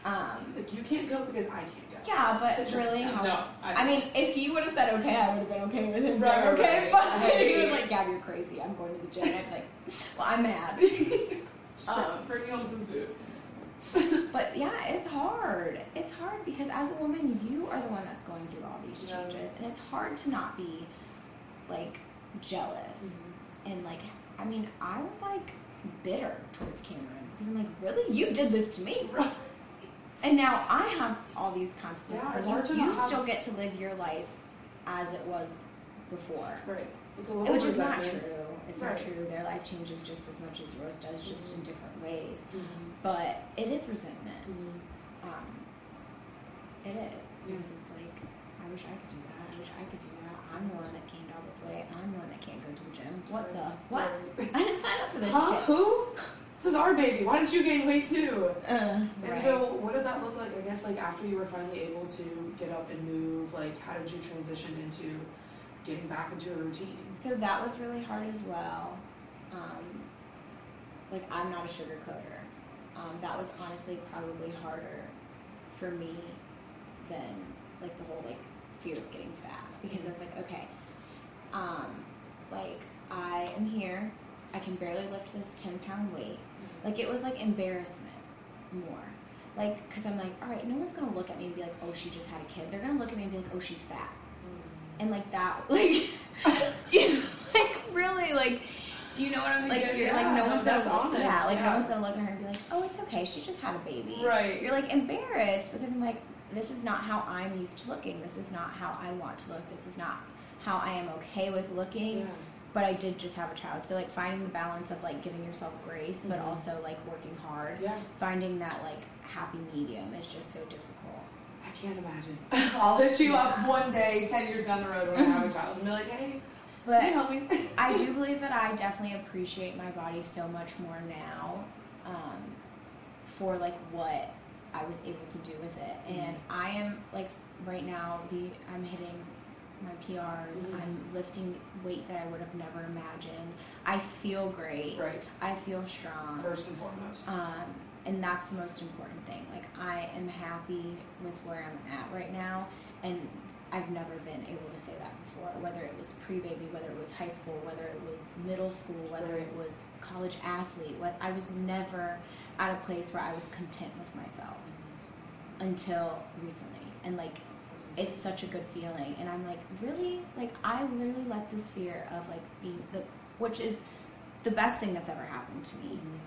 Um, Like you can't go because I can't go. Yeah, but your really, how- no. I, I mean, if he would have said okay, I would have been okay with him saying Right, okay. right, But he was like, "Gab, you're crazy. I'm going to the gym." I'm like, "Well, I'm mad." um, bring home some food. But yeah, it's hard. It's hard because as a woman, you are the one that's going through all these Yeah. changes, and it's hard to not be like jealous Mm-hmm. and like. I mean, I was like bitter towards Cameron because I'm like, "Really, you did this to me?" Right. And now I have all these consequences. Yeah, it's but hard to you, you still get to live your life as it was before. Right. It's a little Which is not true. It's Right. not true. Their life changes just as much as yours does, just in Mhm. different ways. Mhm. But it is resentment. Mhm. Um, it is because it's like I wish I could do that. I wish I could do that. I'm the one that gained all this weight. I'm the one that can't go to the gym. What the what? I didn't sign up for this Huh? shit. Who? This is our baby. Why didn't you gain weight too? Uh, And right. so, what did that look like? I guess like after you were finally able to get up and move, like how did you transition into getting back into a routine? So that was really hard as well. Um, like I'm not a sugarcoater. Um, that was honestly probably harder for me than like the whole like fear of getting fat because I was like, okay, um, like I am here. I can barely lift this ten pound weight. Like it was like embarrassment more. Like, cause I'm like, all right, no one's gonna look at me and be like, oh, she just had a kid. They're gonna look at me and be like, oh, she's fat and like that like like really like do you know what I'm like you're yeah, like no one's gonna look, honest, yeah like yeah. no one's gonna look at her and be like oh it's okay she just had a baby Right. you're like embarrassed because I'm like this is not how I'm used to looking this is not how I want to look this is not how I am okay with looking Yeah. but I did just have a child so like finding the balance of like giving yourself grace but Mhm. also like working hard Yeah. finding that like happy medium is just so difficult I can't imagine. I'll hit you up one day, ten years down the road when I have a child, and be like, "Hey, but can you help me?" I do believe that I definitely appreciate my body so much more now um, for like what I was able to do with it, and I am like right now the I'm hitting my PRs. Mhm. I'm lifting weight that I would have never imagined. I feel great. right. I feel strong. First and foremost. Um, and that's the most important thing. Like I am happy with where I'm at right now, and I've never been able to say that before. Whether it was pre-baby, whether it was high school, whether it was middle school, whether it was college athlete, what I was never at a place where I was content with myself until recently, and like it's such a good feeling and i'm like really like i literally let this fear of like being the which is the best thing that's ever happened to me Mm-hmm.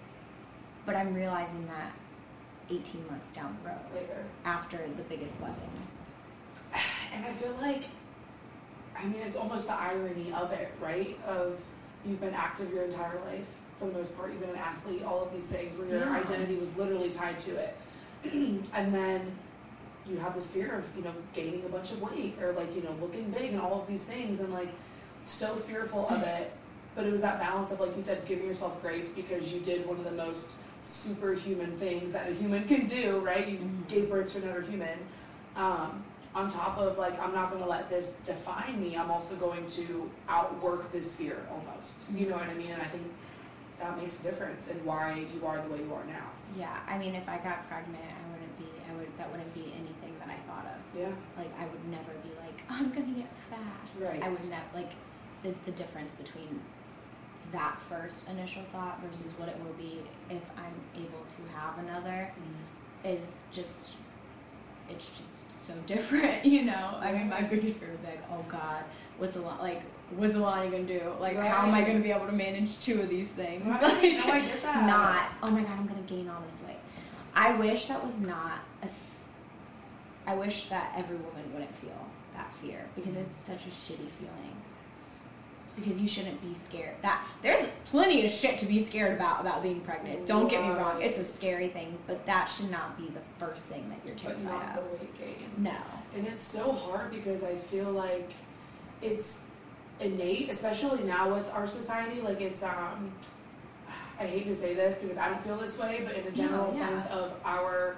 but i'm realizing that 18 months down the road later. after the biggest blessing And I feel like, I mean, it's almost the irony of it, right? Of you've been active your entire life for the most part. You've been an athlete, all of these things where your Yeah. identity was literally tied to it. and then you have this fear of, you know, gaining a bunch of weight or like, you know, looking big and all of these things and like so fearful of it. But it was that balance of, like you said, giving yourself grace because you did one of the most superhuman things that a human can do, right? You Mhm. gave birth to another human. Um, on top of like i'm not going to let this define me i'm also going to outwork this fear almost. You know what i mean? And i think that makes a difference in why you are the way you are now. Yeah i mean if i got pregnant i wouldn't be i would that wouldn't be anything that i thought of. Yeah. Like i would never be like i'm gonna get fat. Right. I was never like the, the difference between that first initial thought versus what it will be if i'm able to have another Mm-hmm. is just it's just so different, you know. I mean, my biggest fear would be like, oh God, what's a lot like? What's Alani gonna do? Like, how am I gonna be able to manage two of these things? Right. Like, No, I get that. Not. Oh my God, I'm gonna gain all this weight. I wish that was not a. I wish that every woman wouldn't feel that fear because it's such a shitty feeling. Because you shouldn't be scared. That there's plenty of shit to be scared about about being pregnant. Don't get me wrong; it's a scary thing, but that should not be the first thing that you're but terrified not of. the weight gain No. and it's so hard because i feel like it's innate especially now with our society like it's um i hate to say this because i don't feel this way but in a general No, yeah. sense of our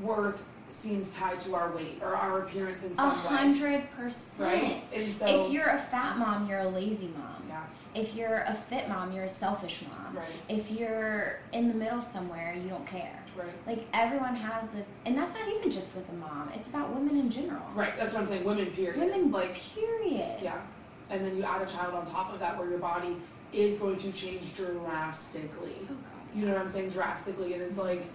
worth seems tied to our weight or our appearance in A some way hundred percent. right and so If you're a fat mom, you're a lazy mom. yeah If you're a fit mom, you're a selfish mom. right If you're in the middle somewhere, you don't care. right Like everyone has this, and that's not even just with a mom. It's about women in general. right that's what i'm saying women period Women, like period. yeah and then you add a child on top of that where your body is going to change drastically Oh God. you know what i'm saying drastically and it's like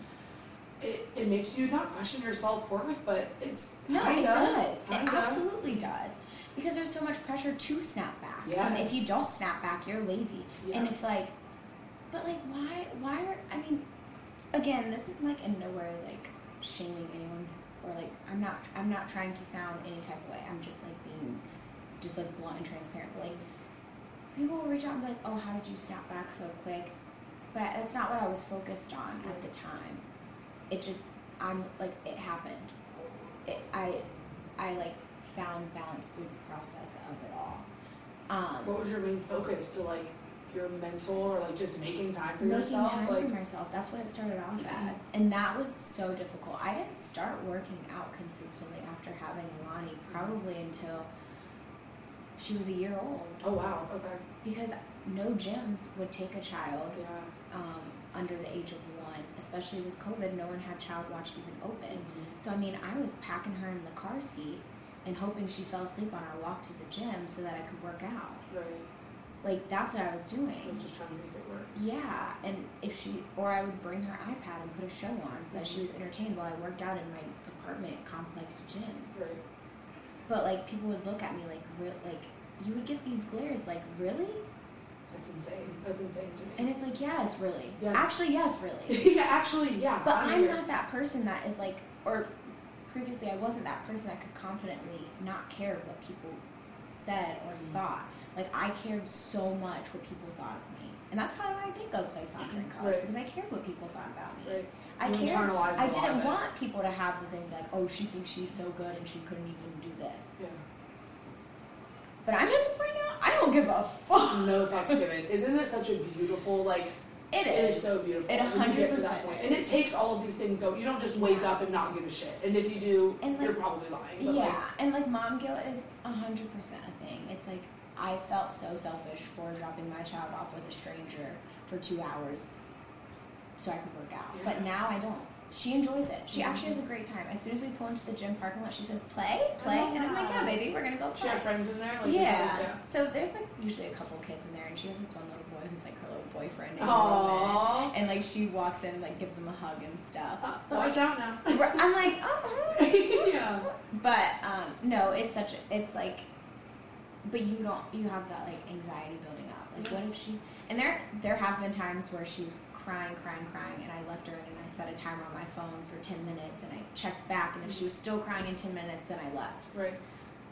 it, it makes you not question your self-worth but it's No, kinda, it does. kinda. It absolutely does. Because there's so much pressure to snap back. And if you don't snap back, you're lazy. Yes. And it's like, but like, why? Why are? I mean, again, this is like in nowhere like shaming anyone or like I'm not. I'm not trying to sound any type of way. I'm just like being, just like blunt and transparent. But like, people will reach out and be like, "Oh, how did you snap back so quick?" But that's not what I was focused on at the time. It just, I'm like, it happened. It, I, I like found balance through the process of it all. Um, what was your main focus to like your mental or like just making time for making yourself time like for myself. That's what it started off as, and that was so difficult. I didn't start working out consistently after having Alani probably until she was a year old, oh wow okay because no gyms would take a child yeah um, under the age of especially with COVID. No one had Child Watch even open. Mhm. So I mean, I was packing her in the car seat and hoping she fell asleep on our walk to the gym so that I could work out. right Like that's what I was doing. i'm just trying to make it work Yeah, and if she, or I would bring her iPad and put a show on so that she was entertained while I worked out in my apartment complex gym. right But like people would look at me like, re- like you would get these glares, like really, that's insane that's insane to me and it's like yes, really. Yes. Actually, yes, really. yeah actually yeah But I'm I'm not that person that is like, or previously I wasn't that person that could confidently not care what people said or Mhm. thought. Like I cared so much what people thought of me, and that's probably why I did go play soccer in college Right. because I cared what people thought about me. right I You cared. internalized a I didn't want people to have the thing like, oh, she thinks she's so good and she couldn't even do this. yeah But I'm at the point now. I don't give a fuck. no fucks given isn't this such a beautiful like It It is is. so beautiful It when you get to 100% that. And it takes all of these things go. You don't just wake Yeah. up and not give a shit. And if you do, like, you're probably lying. Yeah, like, and like mom guilt is a hundred percent a thing. It's like I felt so selfish for dropping my child off with a stranger for two hours so I could work out. Yeah. But now I don't. She enjoys it. She Mhm. actually has a great time. As soon as we pull into the gym parking lot, she says, "Play, play," love and I'm like, "Yeah, that. baby, we're gonna go play." She play." have friends in there. Like, is yeah. So there's like usually a couple kids in there, and she has this one little boy who's like her little boyfriend. Aww. And like she walks in, like gives him a hug and stuff. Uh, But, watch like, out now. I'm like, oh. yeah. But um, no, it's such. A, it's like, but you don't. You have that like anxiety building up. Like, Yeah. what if she? And there, there have been times where she was crying, crying, crying, and I left her in and set a timer on my phone for ten minutes, and I checked back, and if she was still crying in ten minutes, then I left. Right.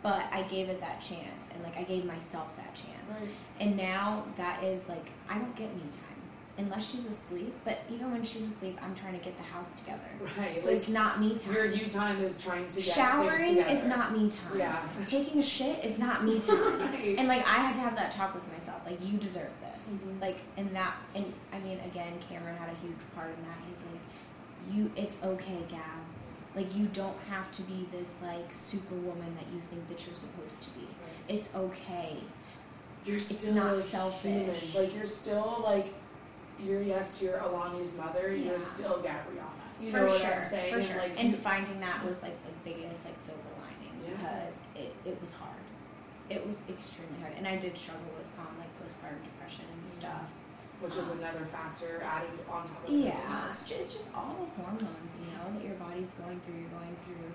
But I gave it that chance, and like I gave myself that chance. Right. And now that is like I don't get me time unless she's asleep. But even when she's asleep, I'm trying to get the house together. Right. So like it's not me time. your you time is trying to get Showering is not me time. Yeah. Taking a shit is not me time. Right. And like I had to have that talk with myself. Like you deserve this. Mhm. Like and that and I mean again, Cameron had a huge part in that. Like, you it's okay, Gab. Like you don't have to be this like superwoman that you think that you're supposed to be. Right. It's okay. You're It's still not selfish. Human. Like you're still like you're yes, you're Alani's mother, Yeah. you're still Gabriella. You for know what sure. I'm saying? For And, sure. like and finding that was like the biggest like silver lining Yeah. because it, it was hard. It was extremely hard. And I did struggle with um like postpartum depression and Mhm. stuff. Which is another factor added on top of Yeah, it's just all the hormones, you know, that your body's going through. You're going through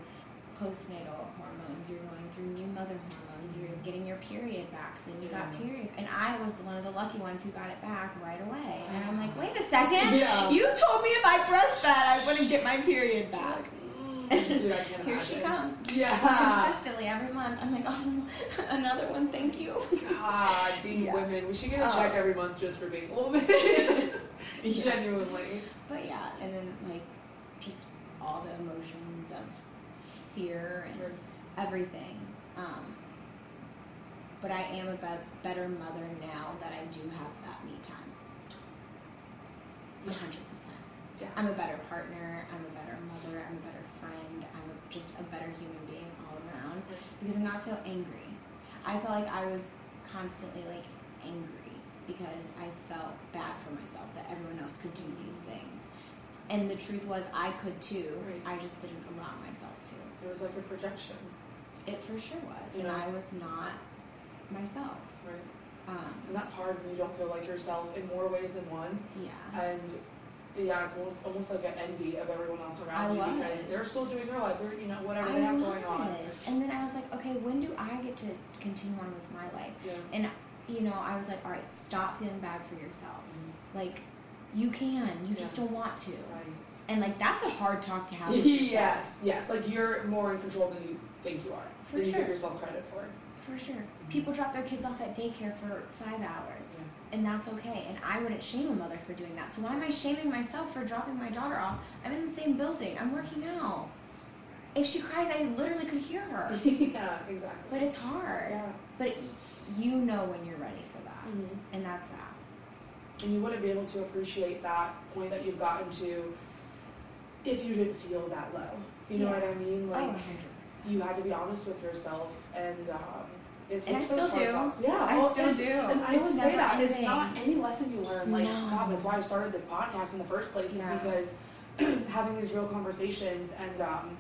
postnatal hormones. You're going through new mother hormones. You're getting your period back. So you got period, and I was one of the lucky ones who got it back right away. And I'm like, wait a second, Yeah. you told me if I breastfed, I wouldn't get my period back. Here she comes. Yeah. Consistently every month. I'm like, oh, another one. Thank you. God, being Yeah. women. We should get a Oh. check every month just for being a woman. Yeah. Genuinely. But yeah, and then like just all the emotions of fear and everything. Um, but I am a be- better mother now that I do have that me time. A hundred percent. Yeah. I'm a better partner. I'm a better mother. I'm a better friend. I'm a, just a better human being all around because I'm not so angry. I felt like I was constantly like angry because I felt bad for myself that everyone else could do these things. And the truth was I could too. Right. I just didn't allow myself to. It was like a projection. It for sure was. And. I was not myself. Right. Um, And that's hard when you don't feel like yourself in more ways than one. yeah. And yeah, it's almost almost like an envy of everyone else around I you because they're still doing their life. They're you know whatever I they have going on. And then I was like, okay, when do I get to continue on with my life? Yeah. And you know, I was like, all right, stop feeling bad for yourself. Mm-hmm. Like, you can. You just don't want to. Right. And like, that's a hard talk to have. Yes, yes. Like you're more in control than you think you are. For than you sure. give yourself credit for. For sure. People drop their kids off at daycare for five hours. Yeah. And that's okay. And I wouldn't shame a mother for doing that. So why am I shaming myself for dropping my daughter off? I'm in the same building. I'm working out. If she cries, I literally could hear her. yeah, exactly. But it's hard. Yeah. But you know when you're ready for that. Mhm. And that's that. And you wouldn't be able to appreciate that point that you've gotten to if you didn't feel that low. You know Yeah. what I mean? oh, Like 100%. you had to be honest with yourself, and um, it And I still do. talks. Yeah, I well, still do. And I always say that it's not any lesson you learn. Like No. God, that's why I started this podcast in the first place. Is Yeah. because having these real conversations and um,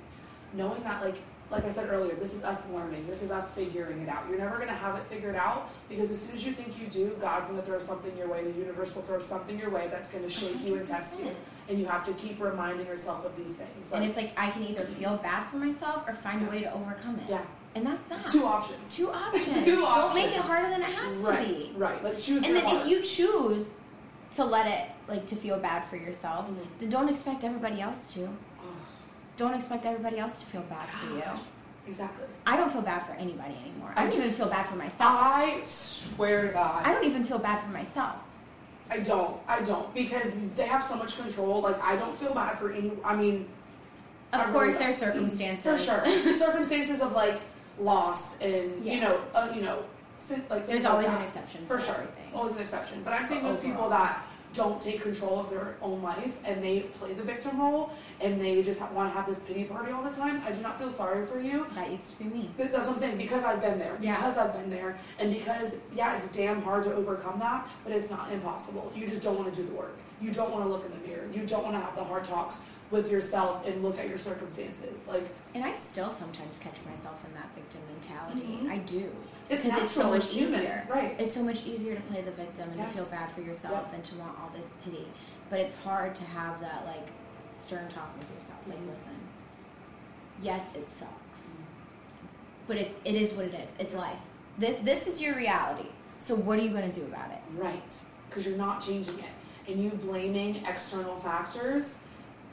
knowing that like. Like I said earlier, this is us learning. This is us figuring it out. You're never gonna have it figured out because as soon as you think you do, God's gonna throw something your way. The universe will throw something your way that's gonna shake you and test you. And you have to keep reminding yourself of these things. And it's like I can either feel bad for myself or find a way to overcome it. yeah, And that's that. two options. Two options. Two Don't make it harder than it has right, to be. right. Like choose And then heart. if you choose to let it like to feel bad for yourself, Mhm. then don't expect everybody else to. Oh, Don't expect everybody else to feel bad for you. Exactly. I don't feel bad for anybody anymore. I don't even feel bad for myself. I swear to God. I don't even feel bad for myself. I don't. I don't because they have so much control. Like I don't feel bad for any. I mean, Of I course, don't. there's circumstances. for sure, circumstances of like loss and you know, uh, you know, like There's things like always an exception for, for sure. everything. Always an exception. But I'm saying those people that don't take control of their own life and they play the victim role and they just want to have this pity party all the time, I do not feel sorry for you. That used to be me. That's what I'm saying because I've been there. Yeah. Because I've been there, and because yeah, it's damn hard to overcome that, but it's not impossible. You just don't want to do the work. You don't want to look in the mirror. You don't want to have the hard talks with yourself and look at your circumstances. Like And I still sometimes catch myself in that victim mentality. Mhm. I do. it's Because it's so much human. easier. right? It's so much easier to play the victim and to feel bad for yourself Yep. and to want all this pity. But it's hard to have that like stern talk with yourself. Like, Mhm. listen, yes, it sucks. But it, it is what it is. It's life. This, this is your reality. So what are you going to do about it? Right, because you're not changing it. And you blaming external factors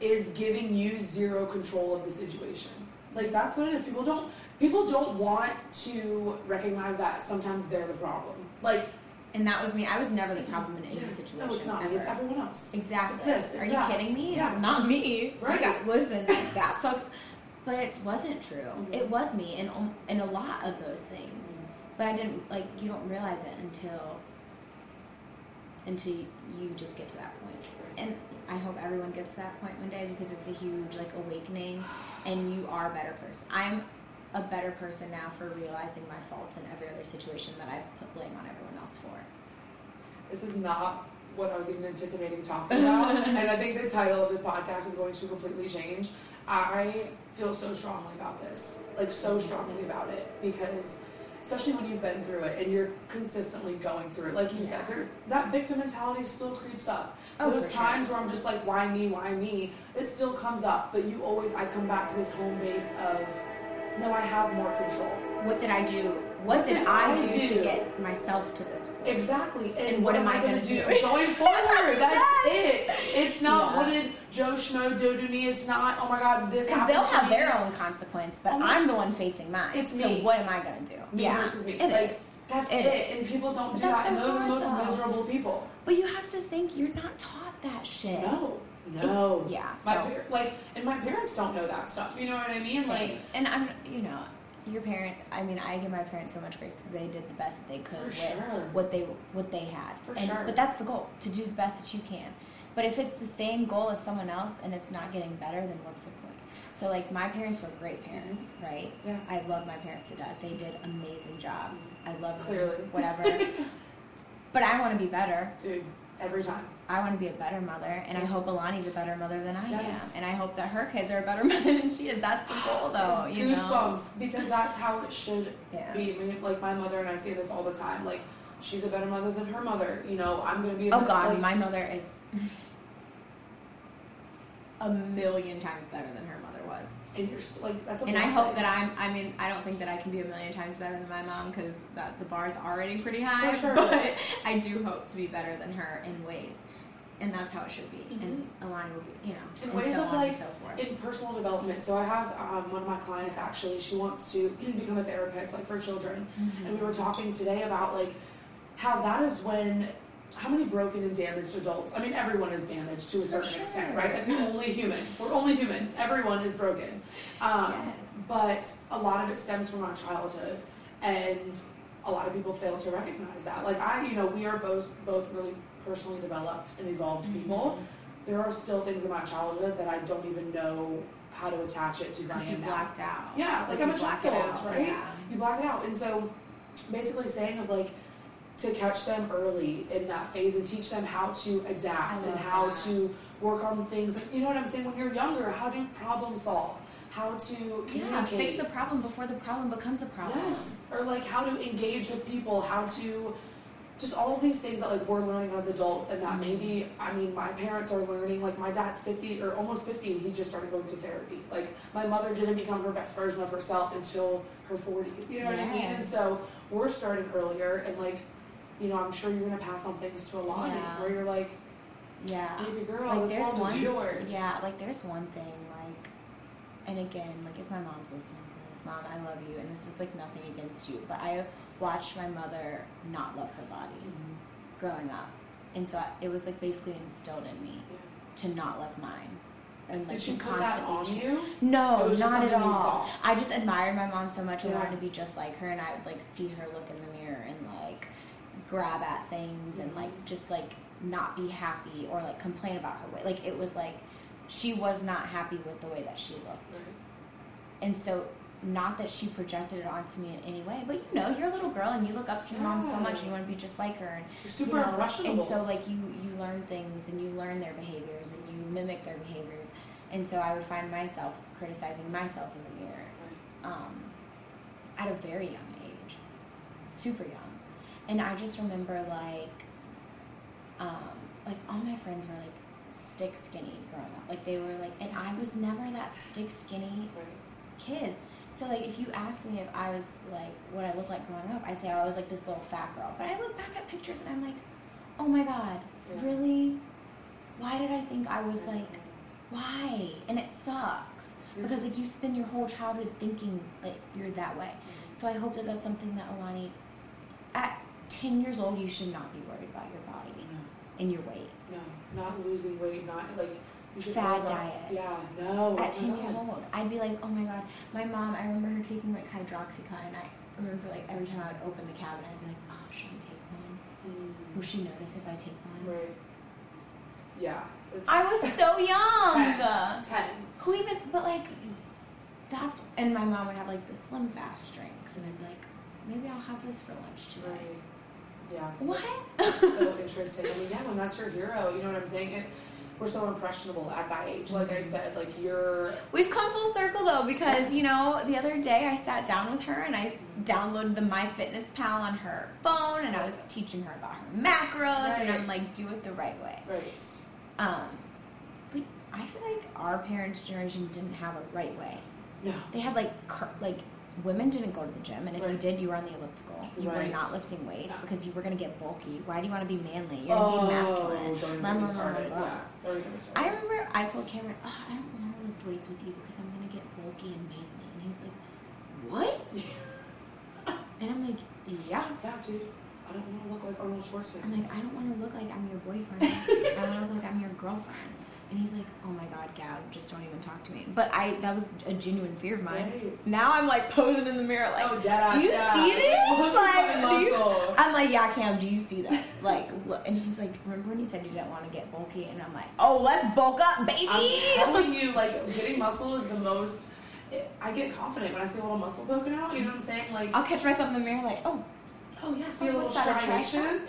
is giving you zero control of the situation. Like that's what it is. People don't people don't want to recognize that sometimes they're the problem. Like And that was me. I was never the problem in any yeah, situation. no, it's not ever. It's everyone else. Exactly. It's this, it's Are you kidding me? Yeah. Not me. Right. Like, listen, like, that sucks. But it wasn't true. Mhm. It was me in um, in a lot of those things. But I didn't like. You don't realize it until until you just get to that point. And I hope everyone gets to that point one day because it's a huge like awakening, and you are a better person. I'm a better person now for realizing my faults in every other situation that I've put blame on everyone else for. This is not what I was even anticipating talking about. and I think the title of this podcast is going to completely change. I feel so strongly about this, like so strongly about it, because especially when you've been through it and you're consistently going through it, like you said, Yeah. there, that victim mentality still creeps up. Oh, Those for sure. times where I'm just like, why me, why me? It still comes up, but you always, I come back to this home base of, no, I have more control. What did I do? What, What did, did I, I do, do? to get myself to this point? Exactly. And, And what am I gonna gonna do do? going forward? That's it. It's not Yeah. what did Joe Schmo do to me. It's not. Oh my God, this Because happened they'll to have me. their own consequence, but Oh I'm the one facing mine. It's so me. what am I gonna do? Me yeah, versus me. It Like, is. That's It. And people don't do But that's that. and so those are the most though. miserable people. But you have to think you're not taught that shit. No. No. Yeah. My so, par- like, and my parents don't know that stuff. You know what I mean? Like, and I'm, you know, your parent. I mean, I give my parents so much grace because they did the best that they could for with sure. what they what they had. For and, sure. But that's the goal: to do the best that you can. But if it's the same goal as someone else and it's not getting better, then what's the point? So, like, my parents were great parents, right? Yeah. I love my parents to death. They did amazing job. I love them, Clearly. whatever. but I want to be better. Dude, every time. I want to be a better mother, and Yes. I hope Alani's a better mother than I Yes. am, and I hope that her kids are a better mother than she is. That's the goal, though. You know? Goosebumps because that's how it should Yeah. be. I mean, Like my mother and I say this all the time. Like she's a better mother than her mother. You know, I'm gonna be. A Oh better, God, like, my mother is a million times better than her mother. And you're like that's a And I hope that I'm. I mean, I don't think that I can be a million times better than my mom because that the bar's already pretty high. For sure. But I do hope to be better than her in ways, and that's how it should be. And Alani will be, you know, In ways so of, like, so in personal development. So I have um, one of my clients actually. She wants to become a therapist, like for children. Mhm. And we were talking today about like how that is when how many broken and damaged adults. I mean, everyone is damaged to a certain sure. extent, right? Like we're only human. We're only human. Everyone is broken. Um, Yes. But a lot of it stems from our childhood, and a lot of people fail to recognize that. Like I, you know, we are both both really personally developed and evolved Mm-hmm. people. There are still things in my childhood that I don't even know how to attach it to who I Because you am now. blacked out. Yeah, like you I'm a black out, right? Yeah. You black it out, and so basically saying of like to catch them early in that phase and teach them how to adapt and how that. to work on things. You know what I'm saying? When you're younger, how to problem solve, how to communicate. Yeah, fix the problem before the problem becomes a problem. Yes, or like how to engage with people, how to just all of these things that like we're learning as adults, and that Mhm. maybe I mean my parents are learning. Like my dad's fifty or almost fifty, and he just started going to therapy. Like my mother didn't become her best version of herself until her forties. You know what I mean? And so we're starting earlier, and like you know, I'm sure you're gonna pass on things to a Alani Yeah. where you're like, Yeah. baby girl, Like, this there's one- is yours. Yeah, like there's one thing, like, and again, like if my mom's listening to this, mom, I love you, and this is like nothing against you, but I watched my mother not love her body Mhm. growing up, and so I, it was like basically instilled in me Yeah. to not love mine, and like Did she put that constantly on ch- you? No, It was just not at all. I just admired my mom so much. I Yeah. wanted to be just like her, and I would like see her look in the mirror and like grab at things and like just like not be happy or like complain about her weight. Like it was like she was not happy with the way that she looked. Right. And so not that she projected it onto me in any way, but you know, you're a little girl and you look up to your mom so much and you want to be just like her and You're super you know, impressionable. And so like you you learn things and you learn their behaviors and you mimic their behaviors. And so I would find myself criticizing myself in the mirror um, at a very young age, super young. And I just remember like, um, like all my friends were like stick skinny growing up. Like they were like, and I was never that stick skinny kid. So like, if you asked me if I was like what I looked like growing up, I'd say I was like this little fat girl. But I look back at pictures and I'm like, oh my god, Yeah. really? Why did I think I was like, why? And it sucks because like you spend your whole childhood thinking like you're that way. So I hope that that's something that Alani, at ten years old, you should not be worried about your body No. and your weight. No, not losing weight, not like you should Fad about- Yeah, no. oh At ten my years old, I'd be like, oh my god. My mom, I remember her taking like hydroxycut, and I remember like every time I would open the cabinet, I'd be like, oh, should I take one? Mm, Will she notice if I take one? Right. Yeah. I was so young. Ten. ten. Who even? But like, that's and my mom would have like the SlimFast drinks, and I'd be like, maybe I'll have this for lunch today. Right. Yeah. What? So interesting. I mean, yeah, when that's your hero, you know what I'm saying? And we're so impressionable at that age. Like I said, like you're We've come full circle though because you know the other day I sat down with her and I downloaded the MyFitnessPal on her phone and I was teaching her about her macros and I'm like do it the right way. right. Um, but I feel like our parents' generation didn't have a right way. No. They had like cur- like women didn't go to the gym and if you did you were on the elliptical. You Right. were not lifting weights No. because you were gonna get bulky. Why do you want to be manly? You're gonna be oh, masculine. don't Blah, blah, blah, started. blah, blah. Yeah, don't even get me started. I remember I told Cameron, oh, I don't want to lift weights with you because I'm gonna get bulky and manly, and he was like, "What?" and I'm like, "Yeah." yeah, dude. I don't want to look like Arnold Schwarzenegger. I'm like, "I don't want to look like I'm your boyfriend. I don't want to look like I'm your girlfriend." And he's like, "Oh my God, Gab, just don't even talk to me." But I that was a genuine fear of mine. Right. Now I'm like posing in the mirror, like, oh, dead "Do you yeah. see this?" Like, you-. I'm like, "Yeah, Cam, do you see this?" Like, look. and he's like, "Remember when you said you didn't want to get bulky?" And I'm like, "Oh, let's bulk up, baby." I'm telling you, like getting muscle is the most. I get confident when I see a little muscle poking out. You know what I'm saying? Like, I'll catch myself in the mirror like, oh, oh yeah, see a little what's that, a striation.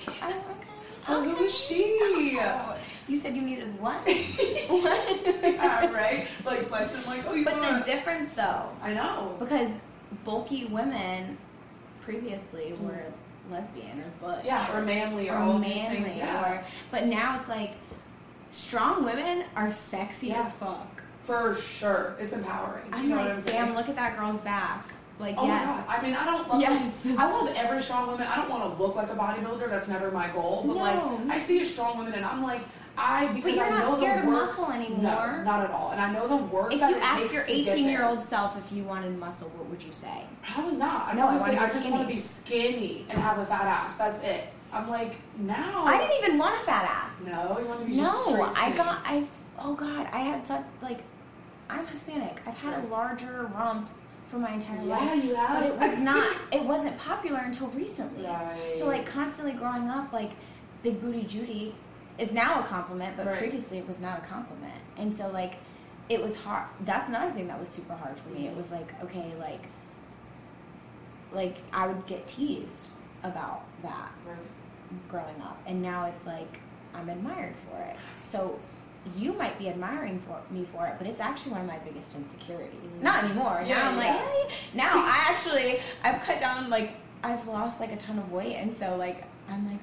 Oh, okay. Who is she? Oh, you said you needed what? what? yeah, right? Like flexing, like oh you But the difference though, I know. because bulky women previously were lesbian or butch. Yeah, or manly or, or all manly, these things. Yeah, or but now it's like strong women are sexy Yeah. as fuck. for sure. It's empowering. You I'm know like, what I'm saying? damn, look at that girl's back. Like, Oh yes. I mean, I don't love. Yes. I love every strong woman. I don't want to look like a bodybuilder. That's never my goal. But No. like, I see a strong woman, and I'm like, I because But you're I not scared the of muscle anymore. No, not at all. And I know the work if that you it ask your 18 year old self if you wanted muscle, what would you say? Probably not. I No, I I, just want to be skinny and have a fat ass. That's it. I'm like, now. I didn't even want a fat ass. No, you want to be No, I got I. Oh God, I had such like. I'm Hispanic. I've had a larger rump for my entire Yeah, life, you have. but it was not. It wasn't popular until recently. Right. So like constantly growing up, like big booty Judy is now a compliment, but Right. previously it was not a compliment. And so like it was hard. That's another thing that was super hard for me. It was like okay, like like I would get teased about that Right. growing up, and now it's like I'm admired for it. So you might be admiring for me for it, but it's actually one of my biggest insecurities. Mm-hmm. Not anymore. Yeah, now I'm yeah. like, hey. now I actually I've cut down like I've lost like a ton of weight, and so like I'm like,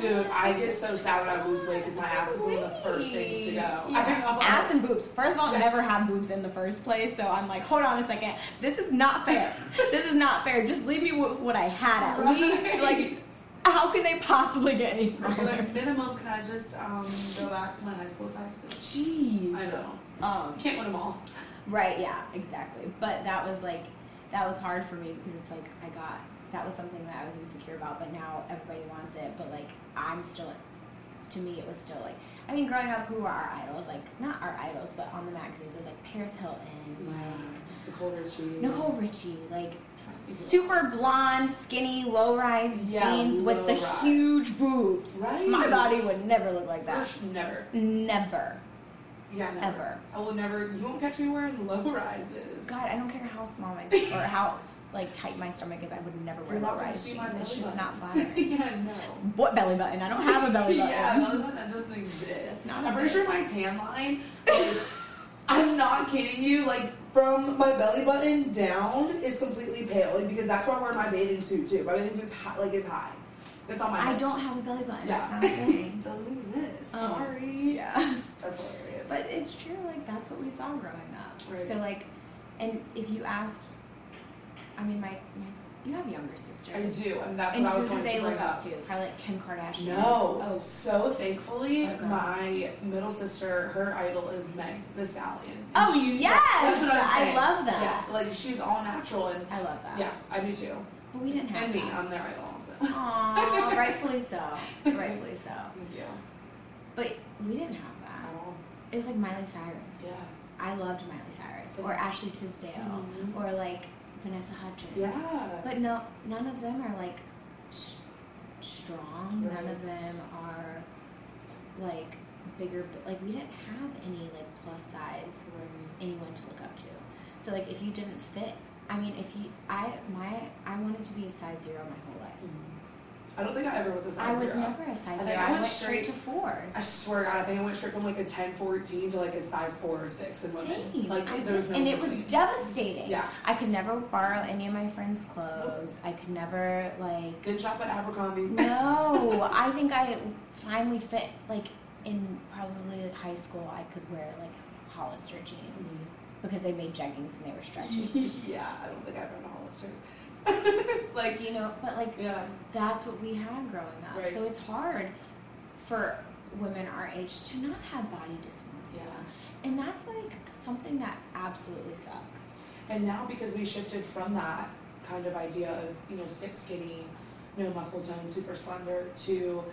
Dude. I get so sad when I lose weight because my ass is one of the first things to go. Yeah. Ass and boobs. First of all, Yeah. never had boobs in the first place, so I'm like, hold on a second. This is not fair. this is not fair. Just leave me with what I had at Right. least. Like, how can they possibly get any smaller? Like, minimum, can I just um, go back to my high school size? Jeez. I know. Um, Can't win them all. right, yeah, exactly. But that was like, that was hard for me because it's like I got that was something that I was insecure about, but now everybody wants it. But like, I'm still, to me, it was still like, I mean, growing up, who were our idols? Like, not our idols, but on the magazines, it was like Paris Hilton, like Nicole Richie. Nicole Richie, like super blonde, skinny, low-rise Yeah, jeans with the low-rise. huge boobs. Right. My body would never look like that. Never. Never, Yeah, never. ever. I will never. You won't catch me wearing low rises. God, I don't care how small my or how like tight my stomach is. I would never wear low-rise jeans. It's just button. not flattering. yeah, no. what belly button? I don't have a belly button. yeah, belly button that doesn't exist. It's not a I'm pretty sure my tan line. Like, I'm not kidding you. Like from my belly button down is completely pale, like, because that's where I wear my bathing suit too. My bathing suit's high, like it's high. It's on my. I hips. don't have a belly button. Yeah. That's not a thing. It doesn't exist. Oh. Sorry. yeah. That's hilarious. But it's true, like that's what we saw growing up. Right. So like, and if you asked, I mean, my, my you have younger sisters. I do, and that's and what I was going they to bring look up. to? Probably like Kim Kardashian. No. Oh, So thankfully, Okay. my middle sister, her idol is Meg the Stallion. Oh, she- yes! That's what I'm I love that. Yes, like she's all natural and I love that. yeah, I do too. But we didn't have and me, that. I'm their idol also. Aw, rightfully so. Rightfully so. Thank you. But we didn't have that. At all. It was like Miley Cyrus. Yeah. I loved Miley Cyrus. Or Ashley Tisdale. Mhm. Or like Vanessa Hudgens. Yeah. But no, none of them are like strong. None of them are like bigger. Like we didn't have any like plus size anyone to look up to. So like if you didn't fit, I mean, if you, I my I wanted to be a size zero my whole life. Mhm. I don't think I ever was a size I was zero. never a size I zero. I I went went straight to four. I swear to God, I think I went straight from like a 10, 14 to like a size 4 or 6 in women. Same. Like, I there was no and it was devastating. Yeah. I could never borrow any of my friends' clothes. I could never like. Didn't shop at Abercrombie. No, I think I finally fit like in probably high school. I could wear like Hollister jeans Mhm. because they made jeggings and they were stretchy. yeah, I don't think I've ever Hollister. like, you know, but like yeah. that's what we had growing up. Right. So it's hard for women our age to not have body dysmorphia. Yeah. And that's like something that absolutely sucks. And now because we shifted from that kind of idea of, you know, stick skinny, no muscle tone, super slender to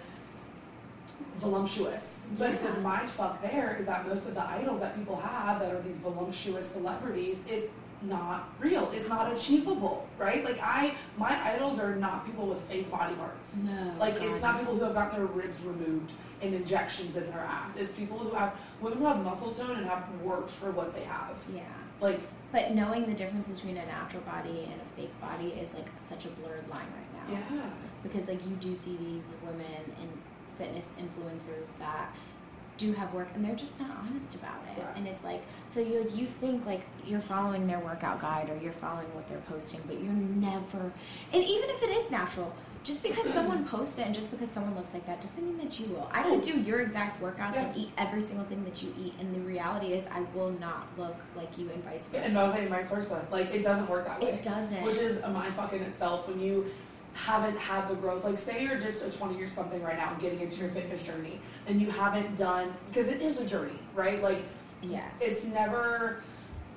voluptuous. But Yeah. the mind fuck there is that most of the idols that people have that are these voluptuous celebrities, it's not real. It's not achievable, right? Like I my idols are not people with fake body parts. No. Like it's not people who have gotten their ribs removed and injections in their ass. It's people who have women who have muscle tone and have worked for what they have. Yeah. Like But knowing the difference between a natural body and a fake body is like such a blurred line right now. yeah. Because like you do see these women and fitness influencers that do have work and they're just not honest about it. Right. And it's like so you like you think like you're following their workout guide or you're following what they're posting, but you're never and even if it is natural, just because someone posts it and just because someone looks like that doesn't mean that you will. I could oh. do your exact workouts and eat every single thing that you eat, and the reality is I will not look like you and vice versa. And I was saying vice versa. Like it doesn't work that way. It doesn't. Which is a mind fuck in itself when you haven't had the growth. Like say you're just a 20 year something right now and getting into your fitness journey and you haven't done because it is a journey, right? Like yes. it's never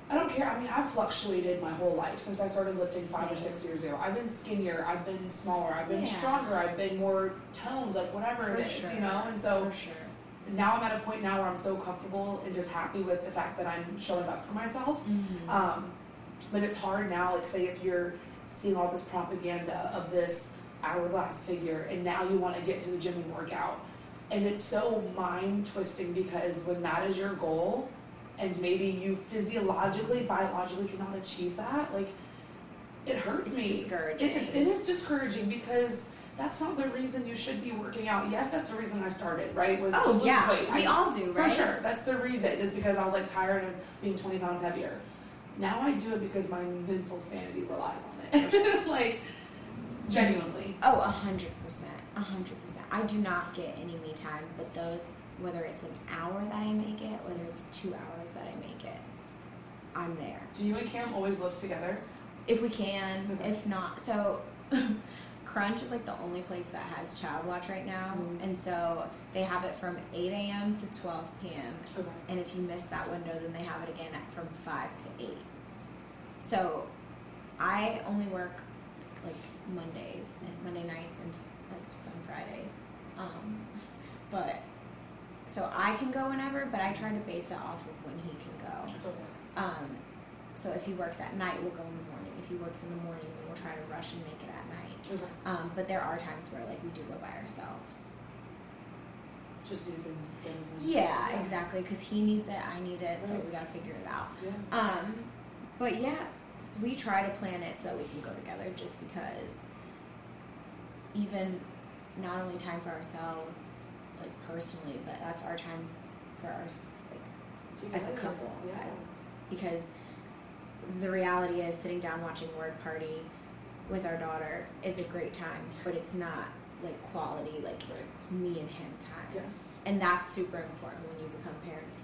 I don't care. I mean, I've fluctuated my whole life since I started lifting five or six years ago. I've been skinnier, I've been smaller, I've been Yeah. stronger, I've been more toned, like whatever For it is, sure. you know? And so now I'm at a point now where I'm so comfortable and just happy with the fact that I'm showing up for myself. Mhm. Um, but it's hard now, like say if you're seeing all this propaganda of this hourglass figure and now you want to get to the gym and work out. And it's so mind twisting because when that is your goal and maybe you physiologically, biologically cannot achieve that, like it hurts It's me. discouraging. It is, it is discouraging because that's not the reason you should be working out. Yes, that's the reason I started, right? Was to Oh lose yeah, weight. we I- all do, right? for sure. That's the reason, is because I was like tired of being 20 pounds heavier. Now I do it because my mental sanity relies on it. like, genuinely. Oh, a hundred percent, a hundred percent. I do not get any me time, but those, whether it's an hour that I make it, whether it's two hours that I make it, I'm there. Do you and Cam always live together? If we can, Okay. if not, so Crunch is like the only place that has child watch right now, Mhm. and so they have it from 8 a.m. to 12 p.m. Okay. And if you miss that window, then they have it again at from five to eight. So I only work like Mondays and Monday nights and like some Fridays. Um, but so I can go whenever, but I try to base it off of when he can go. Okay. Um, so if he works at night, we'll go in the morning. If he works in the morning, then we'll try to rush and make it at night. Okay. Um, but there are times where like we do go by ourselves. Just so you can. get. Yeah, exactly. Because he needs it, I need it, so we gotta figure it out. Yeah. Um, but yeah, we try to plan it so that we can go together. Just because, even not only time for ourselves, like personally, but that's our time for us, like as a couple. Yeah. because the reality is sitting down watching Word Party with our daughter is a great time, but it's not like quality like Right. me and him time. Yes. And that's super important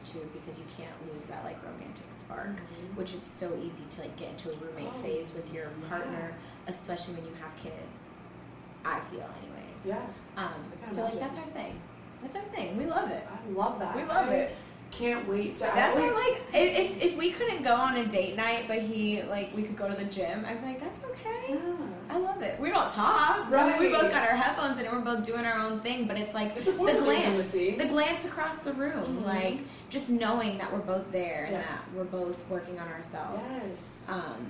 when you become parents too, because you can't lose that like romantic spark, Mhm. which it's so easy to like get into a roommate Oh, phase with your yeah. partner, especially when you have kids. I feel, anyways. Yeah. Um. So like that's our thing. That's our thing. We love it. I love that. We love I it. Can't wait to. That's always, our, like if, if if we couldn't go on a date night, but he like we could go to the gym. I'd be like, that's okay. Yeah. I love it. We don't talk. Right. We both got our headphones and we're both doing our own thing. But it's like It's the glance, intimacy. the glance across the room, Mhm. like just knowing that we're both there and that we're both working on ourselves. Yes. Um,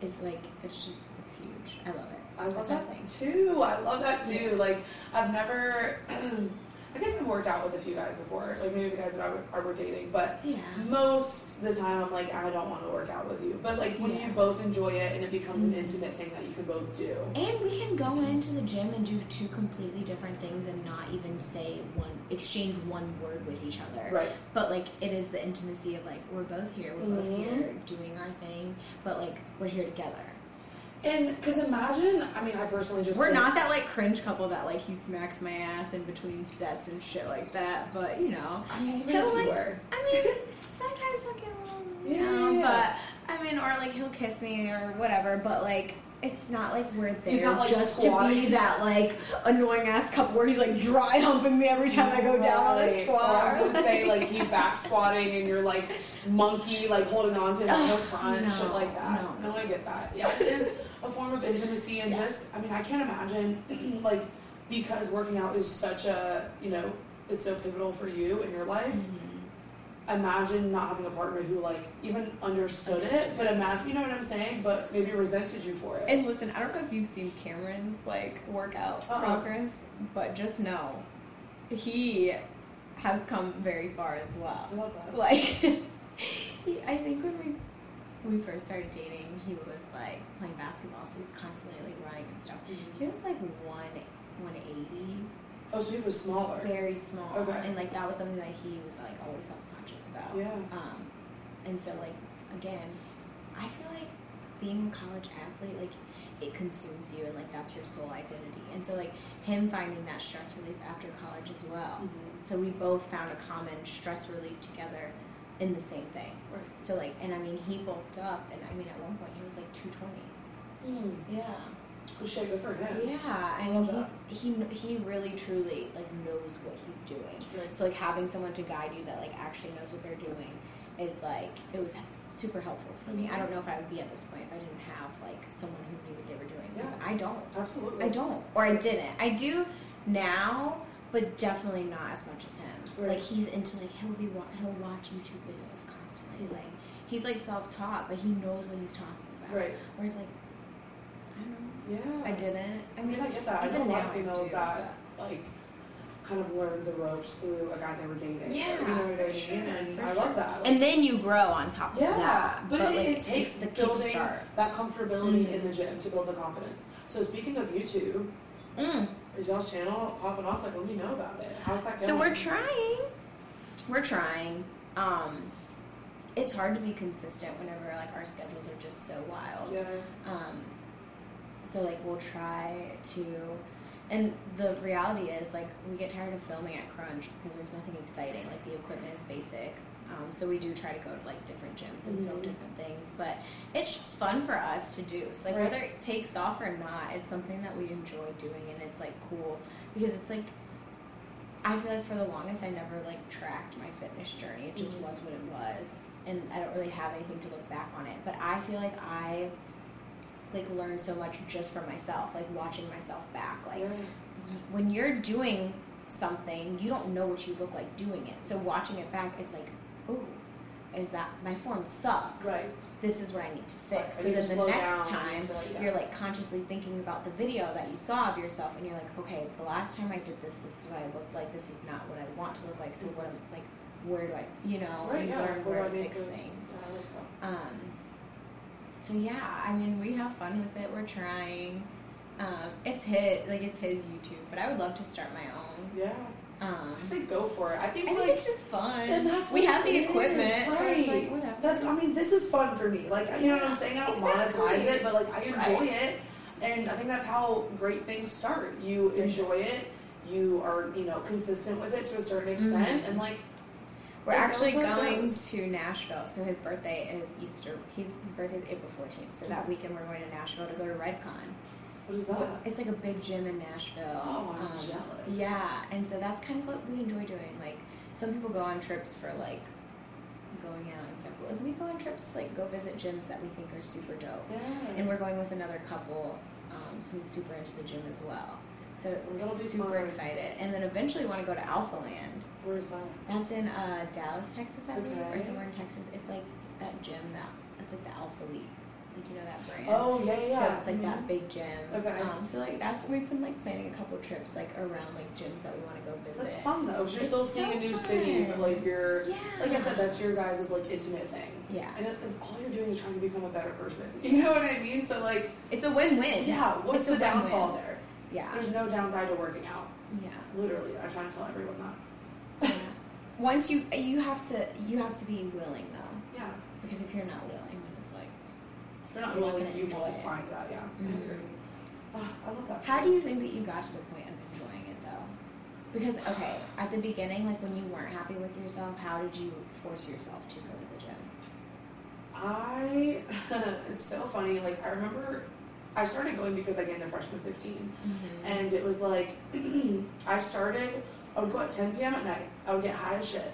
is like it's just it's huge. I love it. I love That's that thing. too. I love that too. Like I've never. I guess I've worked out with a few guys before, like maybe the guys that I were, I were dating, but Yeah. most of the time I'm like, I don't want to work out with you. But like when you both enjoy it and it becomes an Mhm. intimate thing that you can both do. And we can go into the gym and do two completely different things and not even say one, exchange one word with each other. Right. But like, it is the intimacy of like, we're both here, we're both Mhm. here doing our thing, but like, we're here together. And because imagine, I mean, I personally just We're not that like cringe couple that like he smacks my ass in between sets and shit like that, but you know. I mean, He'll, if like- were. I mean, sometimes he'll get a little, you know, yeah, yeah. but I mean, or like he'll kiss me or whatever, but like it's not like we're there He's not, like, just to be that like annoying ass couple where he's like dry humping me every time I go down on a squat. Or I was gonna say like he's back squatting and you're like monkey like holding on to him on the front, no, shit like that. no. No, I get that. Yeah, it is a form of intimacy and just I mean I can't imagine like because working out is such a you know it's so pivotal for you in your life. Mhm. Imagine not having a partner who like even understood, Understood it, but imagine you know what I'm saying, but maybe resented you for it. And listen, I don't know if you've seen Cameron's like workout Uh-uh. progress, but just know he has come very far as well. I love that. Like, he, I think when we we first started dating, he was like playing basketball, so he's constantly like running and stuff. Mm-hmm. He was like one one eighty. Oh, so he was smaller. very small, Okay. and like that was something that he was like always self about. Yeah. Um, and so like again, I feel like being a college athlete, like it consumes you, and like that's your sole identity. And so like him finding that stress relief after college as well. Mhm. So we both found a common stress relief together in the same thing. Right. So like, and I mean, he bulked up, and I mean, at one point he was like two twenty. Mm. Yeah. Good good for him. Yeah. I I mean, he's he he really truly like knows what he's doing. Right. So like having someone to guide you that like actually knows what they're doing is like it was super helpful for me. I don't know if I would be at this point if I didn't have like someone who knew what they were doing. Yeah. I don't. Absolutely. I don't, or I didn't. I do now, but definitely not as much as him. Right. Like he's into like he'll be wa- he'll watch YouTube videos constantly. Mhm. Like he's like self taught, but he knows what he's talking about. Right. Whereas like I don't know. Yeah. I didn't. I I mean, mean, I get that. I know a lot of females that like kind of learned the ropes through a guy they were dating. Yeah, you know what I mean? sure, and for I sure. love that. and then you grow on top of yeah, that. but, it, like, it takes the building kickstart. that comfortability in Mhm. the gym to build the confidence. So speaking of YouTube, Mm. is y'all's channel popping off? Like, let me know about it. How's that going? So we're trying. We're trying. Um, it's hard to be consistent whenever like our schedules are just so wild. Yeah. Um, so like we'll try to, and the reality is like we get tired of filming at Crunch because there's nothing exciting. Like the equipment is basic. Um, so we do try to go to like different gyms and film Mhm. different things, but it's just fun for us to do. So like Right. whether it takes off or not, it's something that we enjoy doing, and it's like cool because it's like I feel like for the longest I never like tracked my fitness journey. It just Mhm. was what it was, and I don't really have anything to look back on it. But I feel like I like learned so much just from myself, like watching myself back. Like yeah. when you're doing something, you don't know what you look like doing it. So watching it back, it's like, ooh. is that my form sucks. Right. This is what I need to fix. I So then the next time like, yeah. you're like consciously thinking about the video that you saw of yourself, and you're like, okay, the last time I did this, this is what I looked like. This is not what I want to look like. So what, am like, where do I, you know, Right, yeah. learn Where where to I fix things. Yeah, I like. Um, so yeah, I mean, we have fun with it. We're trying. Um, it's hit like it's his YouTube, but I would love to start my own. Yeah. Um, I say go for it. I think, I think think like it's just fun. and that's we have the is, equipment, so right? it's like. That's I mean, this is fun for me. Like you know what I'm saying? I don't Exactly. monetize it, but like I enjoy Right. it, and I think that's how great things start. You enjoy it. You are you know consistent with it to a certain extent, Mhm. and like We're actually it going to Nashville. So his birthday is Easter. He's, his birthday is April 14th. So that weekend we're going to Nashville to go to RedCon. what is that? It's like a big gym in Nashville. Oh, I'm Um, jealous. Yeah, and so that's kind of what we enjoy doing. Like some people go on trips for like going out and stuff. Like we go on trips to like go visit gyms that we think are super dope. Yeah. And we're going with another couple um, who's super into the gym as well. So we're be super excited. And then eventually want to go to Alphaland. Where's that? That's in uh, Dallas, Texas, I believe, or somewhere in Texas. It's like that gym that it's like the Alpha League, like you know that brand. Oh yeah, yeah. So it's like Mhm. that big gym. Okay. Um, so like that's we've been like planning a couple trips like around like gyms that we want to go visit. That's fun though. 'cause You're It's still seeing a new city, but like you're Yeah. like I said, that's your guys' like intimate thing. yeah. And it, it's all you're doing is trying to become a better person. You know what I mean? So like, It's a win-win. yeah, what's It's the downfall win-win. there? Yeah. There's no downside to working out. Yeah. Literally, I try to tell everyone that. Yeah. Once you you have to you have to be willing though Yeah, because if you're not willing then it's like if you're not You're willing, gonna you won't it. find that. Yeah, Mhm. I agree. Ah, I love that. How do you think that you got to the point of enjoying it though? Because okay, at the beginning, like when you weren't happy with yourself, how did you force yourself to go to the gym? I? it's so funny. Like I remember, I started going because I gained a freshman 15. And it was like, I started, I would go at 10 p.m. at night. I would get high as shit.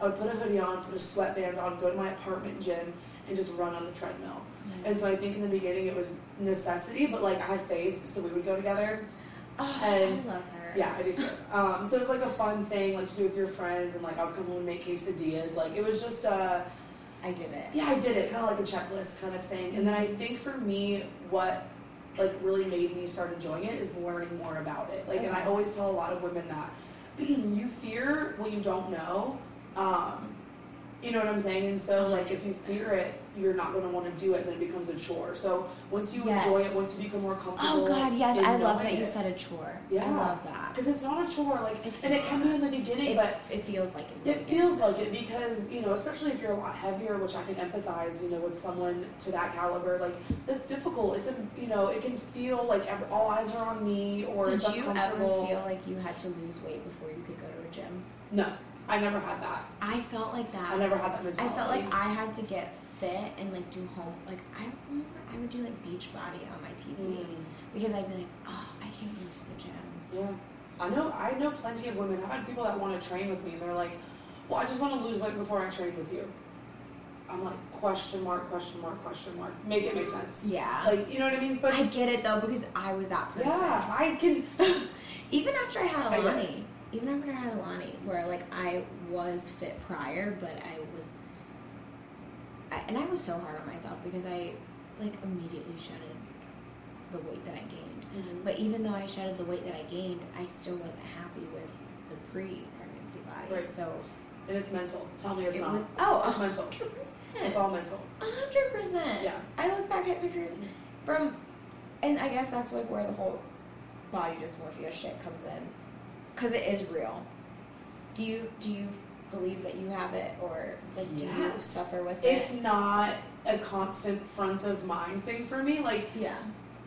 I would put a hoodie on, put a sweatband on, go to my apartment gym, and just run on the treadmill. And so I think in the beginning it was necessity, but like I had faith, so we would go together. oh, and- I love her. Yeah, I do too. Um, so it was like a fun thing, like to do with your friends, and like I would come home and make quesadillas. Like it was just, uh, I did it. yeah, I did it, kind of like a checklist kind of thing. And then I think for me, what like really made me start enjoying it is learning more about it. Like, and I always tell a lot of women that you fear what you don't know. Um, you know what I'm saying? And so, like, if you fear it, you're not going to want to do it, and then it becomes a chore. So once you enjoy it, once you become more comfortable. Oh God, yes, I love that you said a chore. Yeah, I love that. because it's not a chore, like, It's and it can be in the beginning, It's, but it feels like it. it feels like it because you know, especially if you're a lot heavier, which I can empathize, you know, with someone to that caliber. Like that's difficult. It's a you know, it can feel like every, all eyes are on me, or Did it's you ever feel like you had to lose weight before you could go to a gym? no, I never had that. I felt like that. I never had that mentality. I felt like I had to get fit and like do home. Like I remember I would do like beach body on my TV Mm, because I'd be like, oh, I can't go to the gym. yeah, I know. I know plenty of women. I've had people that want to train with me, and they're like, "Well, I just want to lose weight before I train with you." I'm like, question mark, question mark, question mark. Make it make sense. Yeah. Like, you know what I mean? But I get it though because I was that person. yeah, I can. Even after I had I get even after I had Alani, where like I was fit prior, but I I, and I was so hard on myself because I like immediately shedded the weight that I gained. Mm-hmm. But even though I shedded the weight that I gained, I still wasn't happy with the pre-pregnancy body. Right. So And it's mental. Tell me it's it not. was oh, It's mental. hundred It's all mental. hundred percent. Yeah. I look back at pictures from, and I guess that's like where the whole body dysmorphia shit comes in, because it is real. Do you do you believe that you have it, or like do you suffer with it? It's not a constant front of mind thing for me. Like Yeah.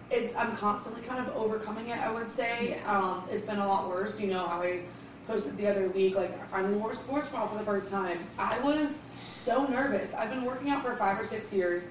it's I'm constantly kind of overcoming it. I would say Yeah. um, it's been a lot worse. You know how I posted the other week. Like I finally wore sports bra for the first time. I was so nervous. I've been working out for five or six years.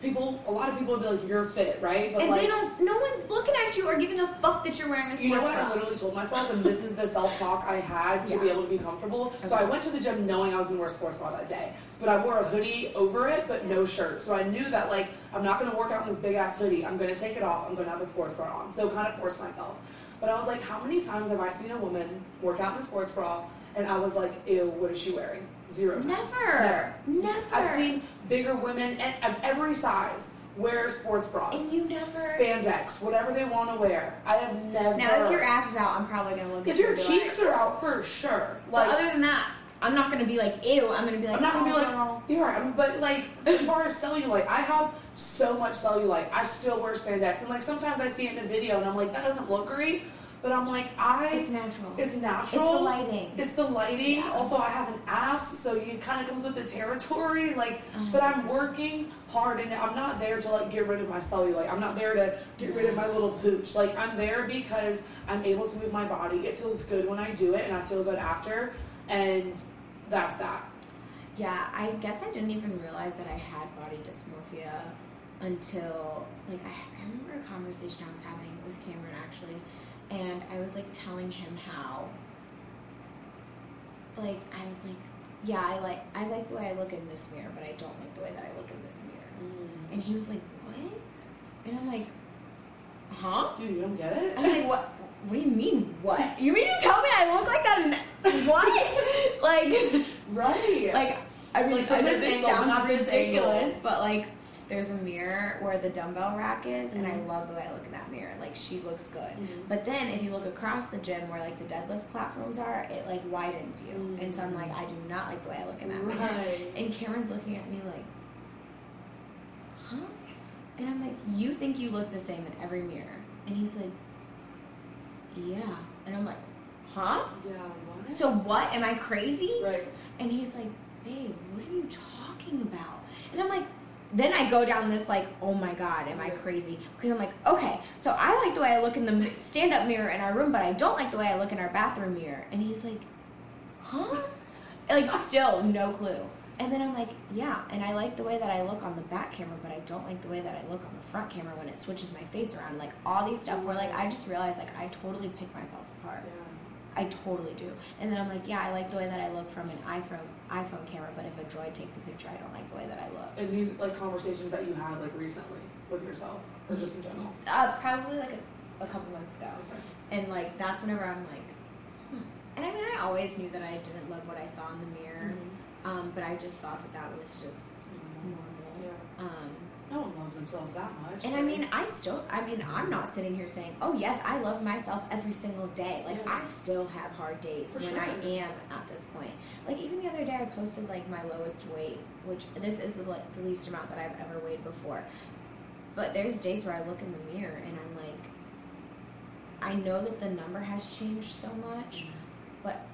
People, a lot of people would be like, "You're fit, right?" But and like, they don't. No one's looking at you or giving a fuck that you're wearing a sports You know what bra. I literally told myself, and this is the self talk I had to be able to be comfortable. So I went to the gym knowing I was gonna wear a sports bra that day, but I wore a hoodie over it, but no shirt. So I knew that like I'm not gonna work out in this big ass hoodie. I'm gonna take it off. I'm gonna have a sports bra on. So kind of forced myself. But I was like, how many times have I seen a woman work out in a sports bra and I was like, ew, what is she wearing? Zero times. Never. Never. I've seen bigger women and of every size wear sports bras, And you never. spandex, whatever they want to wear. I have never. Now, if your ass is out, I'm probably gonna look if your be cheeks like, are out for sure, But like other than that, I'm not gonna be like, ew. I'm gonna be like, I'm not gonna be oh, like, girl. you're right. But like, as far as cellulite, I have so much cellulite. I still wear spandex, and like sometimes I see it in a video, and I'm like, that doesn't look great. But I'm like, I, it's natural. it's natural. It's the lighting. It's the lighting. Yeah. Also, I have an ass, so it kind of comes with the territory. Like, Uh-huh. but I'm working hard, and I'm not there to like get rid of my cellulite. I'm not there to get rid of my little pooch. Like, I'm there because I'm able to move my body. It feels good when I do it, and I feel good after. And that's that. Yeah, I guess I didn't even realize that I had body dysmorphia until like I, I remember a conversation I was having with Cameron actually, and I was like telling him how like I was like, yeah, I like I like the way I look in this mirror, but I don't like the way that I look in this mirror. Mm. And he was like, what? And I'm like, huh? Dude, you don't get it? I'm like, what? What do you mean, what? You mean to tell me I look like that in what? like. Right. like I mean, Like, I this angle, sounds ridiculous, angle. but like there's a mirror where the dumbbell rack is, and I Mhm. love the way I look in that mirror. Like she looks good. Mhm. But then if you look across the gym where like the deadlift platforms are, it like widens you, and so I'm like, I do not like the way I look in that mirror. And Cameron's looking at me like, huh? And I'm like, you think you look the same in every mirror? And he's like, yeah. And I'm like, huh? Yeah, what? So what? Am I crazy? right. And he's like, babe, what are you talking about? And I'm like, then I go down this like, oh my god, am I crazy? Because I'm like, okay, so I like the way I look in the stand-up mirror in our room, but I don't like the way I look in our bathroom mirror. And he's like, huh? like still no clue. And then I'm like, yeah, and I like the way that I look on the back camera, but I don't like the way that I look on the front camera when it switches my face around. Like all these stuff where like I just realized like I totally pick myself apart. Yeah. I totally do. And then I'm like, yeah, I like the way that I look from an iPhone iPhone camera, but if a droid takes a picture, I don't like the way that I look. And these like conversations that you had like recently with yourself, or just in general. Uh, probably like a, a couple months ago, Okay. and like that's whenever I'm like, hmm. and I mean, I always knew that I didn't love what I saw in the mirror, um, but I just thought that that was just normal. Yeah. Um, No one loves themselves that much. and I mean, I still, I mean, I'm not sitting here saying, oh yes, I love myself every single day. Like Yeah. I still have hard days For when sure. I am at this point. Like even the other day, I posted like my lowest weight, which this is the, like, the least amount that I've ever weighed before. But there's days where I look in the mirror and I'm like, I know that the number has changed so much, mm-hmm. but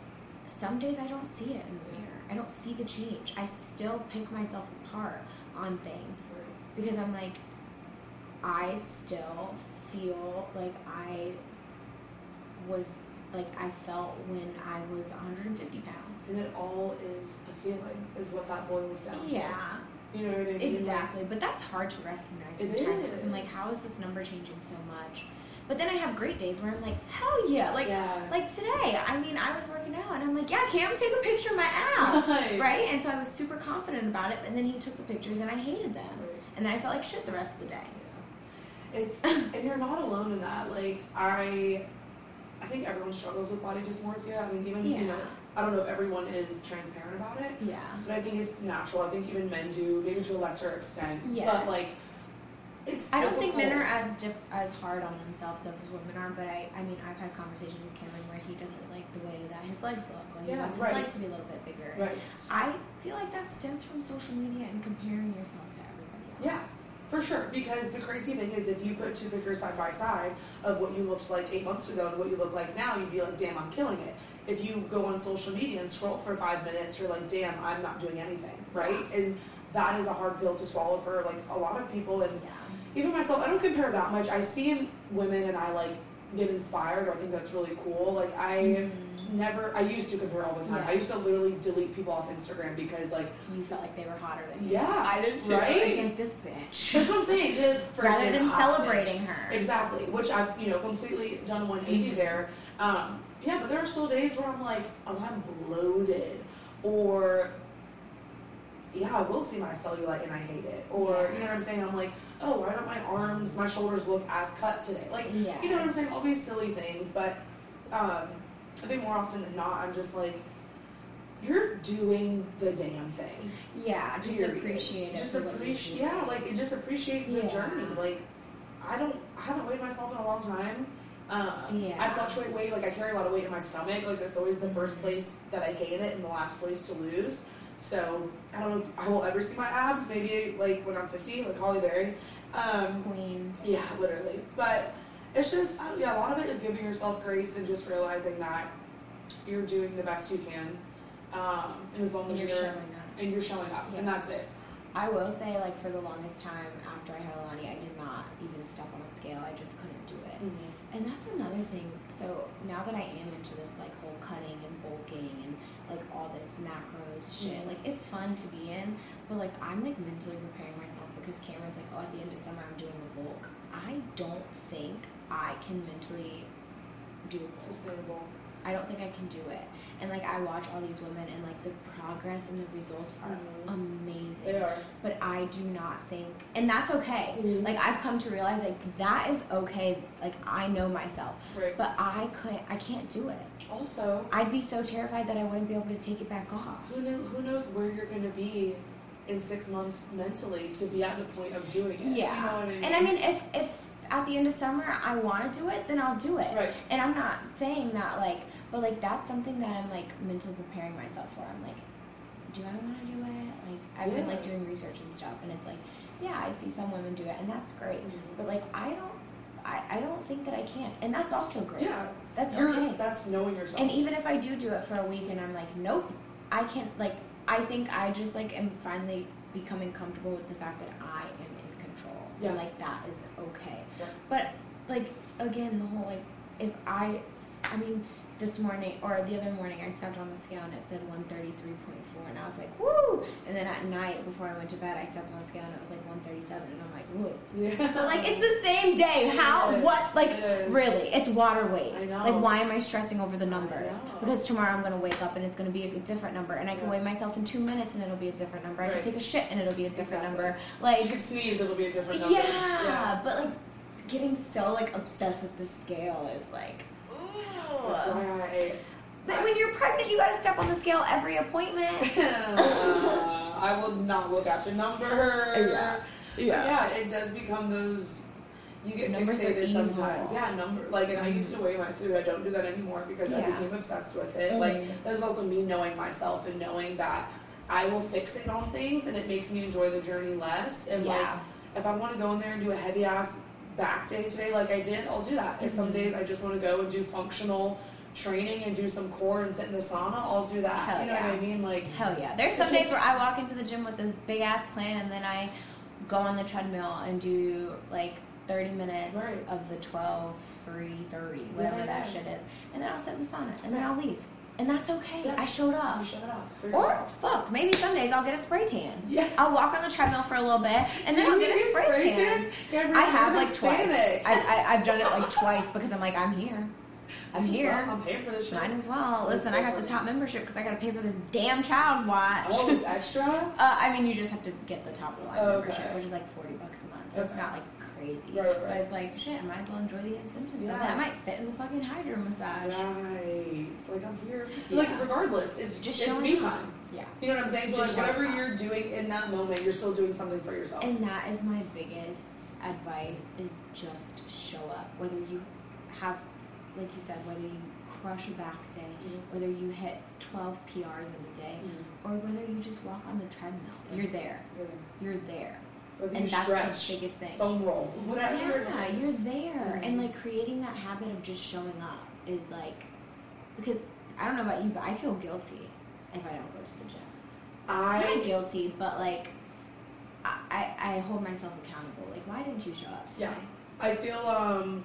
some days I don't see it in the mirror. I don't see the change. I still pick myself apart on things Right. Because I'm like, I still feel like I was like I felt when I was 150 pounds. And it all is a feeling, is what that boils down to. Yeah, You know what I mean? exactly. But that's hard to recognize It sometimes because I'm like, how is this number changing so much? But then I have great days where I'm like, hell yeah, like. yeah. Like today, I mean, I was working out and I'm like, yeah, Cam, take a picture of my ass. Right. right? And so I was super confident about it, and then he took the pictures and I hated them. Right. And then I felt like shit the rest of the day. Yeah. It's and you're not alone in that. Like I I think everyone struggles with body dysmorphia. I mean even you know I don't know if everyone is transparent about it. Yeah. But I think it's natural. I think even men do, maybe to a lesser extent. Yes. But like it's I don't think men are as as hard on themselves as women are, but I, I mean, I've had conversations with Cameron where he doesn't like the way that his legs look, he Yeah, wants right. his legs to be a little bit bigger. Right. I feel like that stems from social media and comparing yourself to. Yes. For sure, because the crazy thing is, if you put two pictures side by side of what you looked like eight months ago and what you look like now, you'd be like, "Damn, I'm killing it." If you go on social media and scroll for five minutes, you're like, "Damn, I'm not doing anything." Right? And that is a hard pill to swallow for like a lot of people, and Yeah. even myself. I don't compare that much. I see women, and I like get inspired. Or I think that's really cool. Like I Mhm. Never, I used to compare all the time. Yeah. I used to literally delete people off Instagram because like, You felt like they were hotter than you. yeah, I did too. Right? Like this bitch. That's what I'm saying. This Rather than hot bitch. celebrating her. Exactly, which I've you know completely done 180 Mhm. there. Um, yeah, but there are still days where I'm like, oh, I'm bloated, or yeah, I will see my cellulite and I hate it, or you know what I'm saying. I'm like, oh, why don't my arms, my shoulders look as cut today? Like, you know what I'm saying? All these silly things, but um, I think more often than not, I'm just like, you're doing the damn thing. Yeah, just Period. appreciate it. Just for what you appreciate, yeah, like and just appreciate the Yeah. journey. Like, I don't, I haven't weighed myself in a long time. Um, Yeah. I fluctuate weight. Like I carry a lot of weight in my stomach. Like that's always the first place that I gain it and the last place to lose. So I don't know if I will ever see my abs. Maybe like when I'm 50, like Halle Berry. Um, Queen. yeah, literally. But it's just, I don't, yeah, a lot of it is giving yourself grace and just realizing that you're doing the best you can. Um, and as long as you're you're, showing up. and you're showing up, and that's it. I will say, like, for the longest time after I had Alani, I did not even step on a scale. I just couldn't do it. And that's another thing. So now that I am into this, like, whole cutting and bulking and, like, all this macros shit, Mhm. like, it's fun to be in. But, like, I'm, like, mentally preparing myself because Cameron's like, oh, at the end of summer, I'm doing a bulk. I don't think I can mentally do. Sustainable. I don't think I can do it. And like I watch all these women and like the progress and the results are Mhm. amazing. They are. But I do not think and that's okay. Mhm. Like I've come to realize like that is okay. Like I know myself. Right. But I could I can't do it. Also, I'd be so terrified that I wouldn't be able to take it back off. who know, who knows where you're going to be in six months mentally to be at the point of doing it. Yeah. You know I mean? And I mean if if at the end of summer I want to do it, then I'll do it. Right. And I'm not saying that like, but like that's something that I'm like mentally preparing myself for. I'm like, do I want to do it? Like I've been like doing research and stuff, and it's like, yeah, I see some women do it, and that's great. Mhm. But like I don't, I, I don't think that I can, and that's also great. Yeah. that's You're- okay. That's knowing yourself. And even if I do do it for a week, and I'm like, nope, I can't. Like I think I just like am finally becoming comfortable with the fact that I am. Yeah. Like that is okay. Yeah. But like again, the whole like if I, I mean, this morning or the other morning, I stepped on the scale and it said one thirty three point four, and I was like, woo! And then at night before I went to bed, I stepped on the scale and it was like one thirty seven, and I'm like, woo! yeah. But like it's the same day. How? What? Like is. really? It's water weight. I know. Like why am I stressing over the numbers? Because tomorrow I'm gonna wake up and it's gonna be a different number, and I can Yeah. weigh myself in two minutes and it'll be a different number. I can take a shit and it'll be a different Exactly. number. you Like could sneeze, it'll be a different number. yeah, yeah, but like getting so like obsessed with the scale is like. That's why I. But when you're pregnant, you gotta step on the scale every appointment. Uh, I will not look at the number. Yeah. But yeah, it does become those. You get Numbers fixated sometimes. Yeah, number like, and I used to weigh my food. I don't do that anymore because I became obsessed with it. Mhm. Like, there's also me knowing myself and knowing that I will fixate on things, and it makes me enjoy the journey less. And like, if I want to go in there and do a heavy ass back day today, like I did, I'll do that. If some Mhm. days I just want to go and do functional training and do some core and sit in the sauna, I'll do that. Hell you know what. I mean? Like, Hell yeah. There's some days just- where I walk into the gym with this big ass plan and then I go on the treadmill and do like 30 minutes Right. of the 12, 3, 30, whatever Yeah, that yeah. shit is. And then I'll sit in the sauna and then I'll leave. And that's okay. Yes. I showed up. you it up for Or fuck, maybe some days I'll get a spray tan. Yeah. I'll walk on the treadmill for a little bit and then Do I'll get a spray, spray tan. Yeah, I have like twice. I, I, I've done it like twice because I'm like, I'm here. I'm Might here. well. I'm paying for this shit. Might as well. Listen, so I got the top membership because I got to pay for this damn child watch. Oh, it's extra? Uh, I mean, you just have to get the top line Oh, membership, which is like forty bucks a month, so it's not like crazy. Right, right. But it's like shit. I might as well enjoy the incentives. Yeah. I might sit in the fucking hydro massage. Right. It's like I'm here. Yeah. Like regardless, it's Just it's me time. Yeah. You know what I'm saying? So like Just whatever you're doing in that moment, you're still doing something for yourself. And that is my biggest advice: is just show up. Whether you have, like you said, whether you crush a back day, Mhm. whether you hit twelve PRs in a day, or whether you just walk on the treadmill. Yeah. You're there. Really. You're there. And that's stretch, the biggest thing. foam roll, whatever yeah, you're there, Mhm. and like creating that habit of just showing up is like because I don't know about you, but I feel guilty if I don't go to the gym. Not I guilty, but like I, I I hold myself accountable. Like, why didn't you show up today? Yeah. I feel um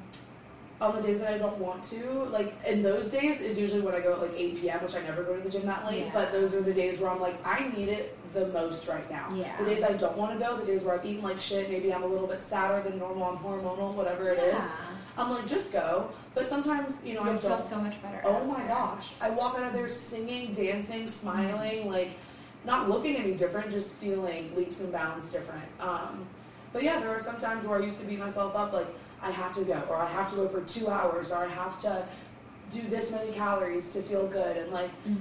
on the days that I don't want to, like in those days is usually when I go at like 8 p.m., which I never go to the gym that late. Yeah. But those are the days where I'm like, I need it the most right now. Yeah. The days I don't want to go, the days where I've eaten like shit, maybe I'm a little bit sadder than normal, I'm hormonal, whatever it is. Yeah. I'm like, just go. But sometimes, you know, I feel so much better. Oh my gosh. I walk out of there singing, dancing, smiling, like not looking any different, just feeling leaps and bounds different. Um, but yeah, there are some times where I used to beat myself up like I have to go, or I have to go for two hours, or I have to do this many calories to feel good. And like Mhm.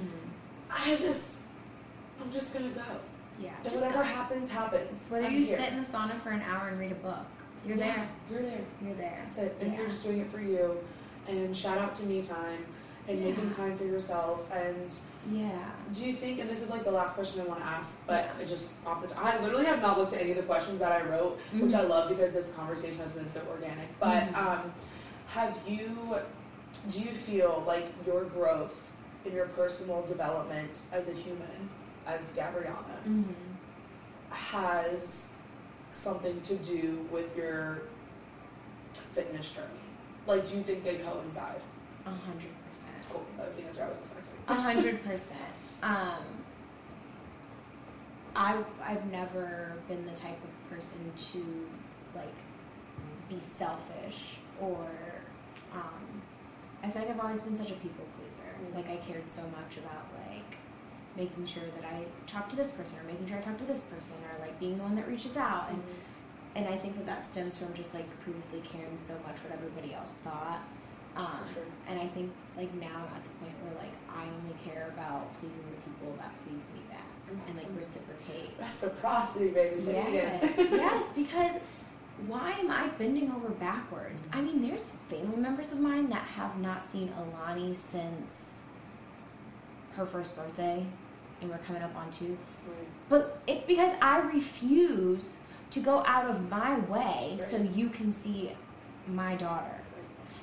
I just, I'm just gonna go. Yeah. And whatever go. happens, happens. Whether I'm you here. sit in the sauna for an hour and read a book, you're Yeah, there. You're there. You're there. That's it. And Yeah. you're just doing it for you. And shout out to me time and making time for yourself. And Yeah. do you think, and this is like the last question I want to ask, but Yeah. just off the top, I literally have not looked at any of the questions that I wrote, which I love because this conversation has been so organic. But Mhm. um, have you, do you feel like your growth in your personal development as a human, as Gabriana, hmm has something to do with your fitness journey? Like, do you think they coincide? A hundred percent. Cool. That was the answer I was expecting. A hundred percent. Um, I I've never been the type of person to like be selfish or um, I feel like I've always been such a people pleaser. Mm. Like I cared so much about like making sure that I talk to this person or making sure I talk to this person or like being the one that reaches out and and I think that that stems from just like previously caring so much what everybody else thought. Um, sure. And I think like now I'm at the point where like I only care about pleasing the people that please me back and like reciprocate. Reciprocity, baby. It Yes, yes, because why am I bending over backwards? I mean, there's family members of mine that have not seen Alani since her first birthday, and we're coming up on two. Right. Mm. But it's because I refuse to go out of my way so you can see my daughter.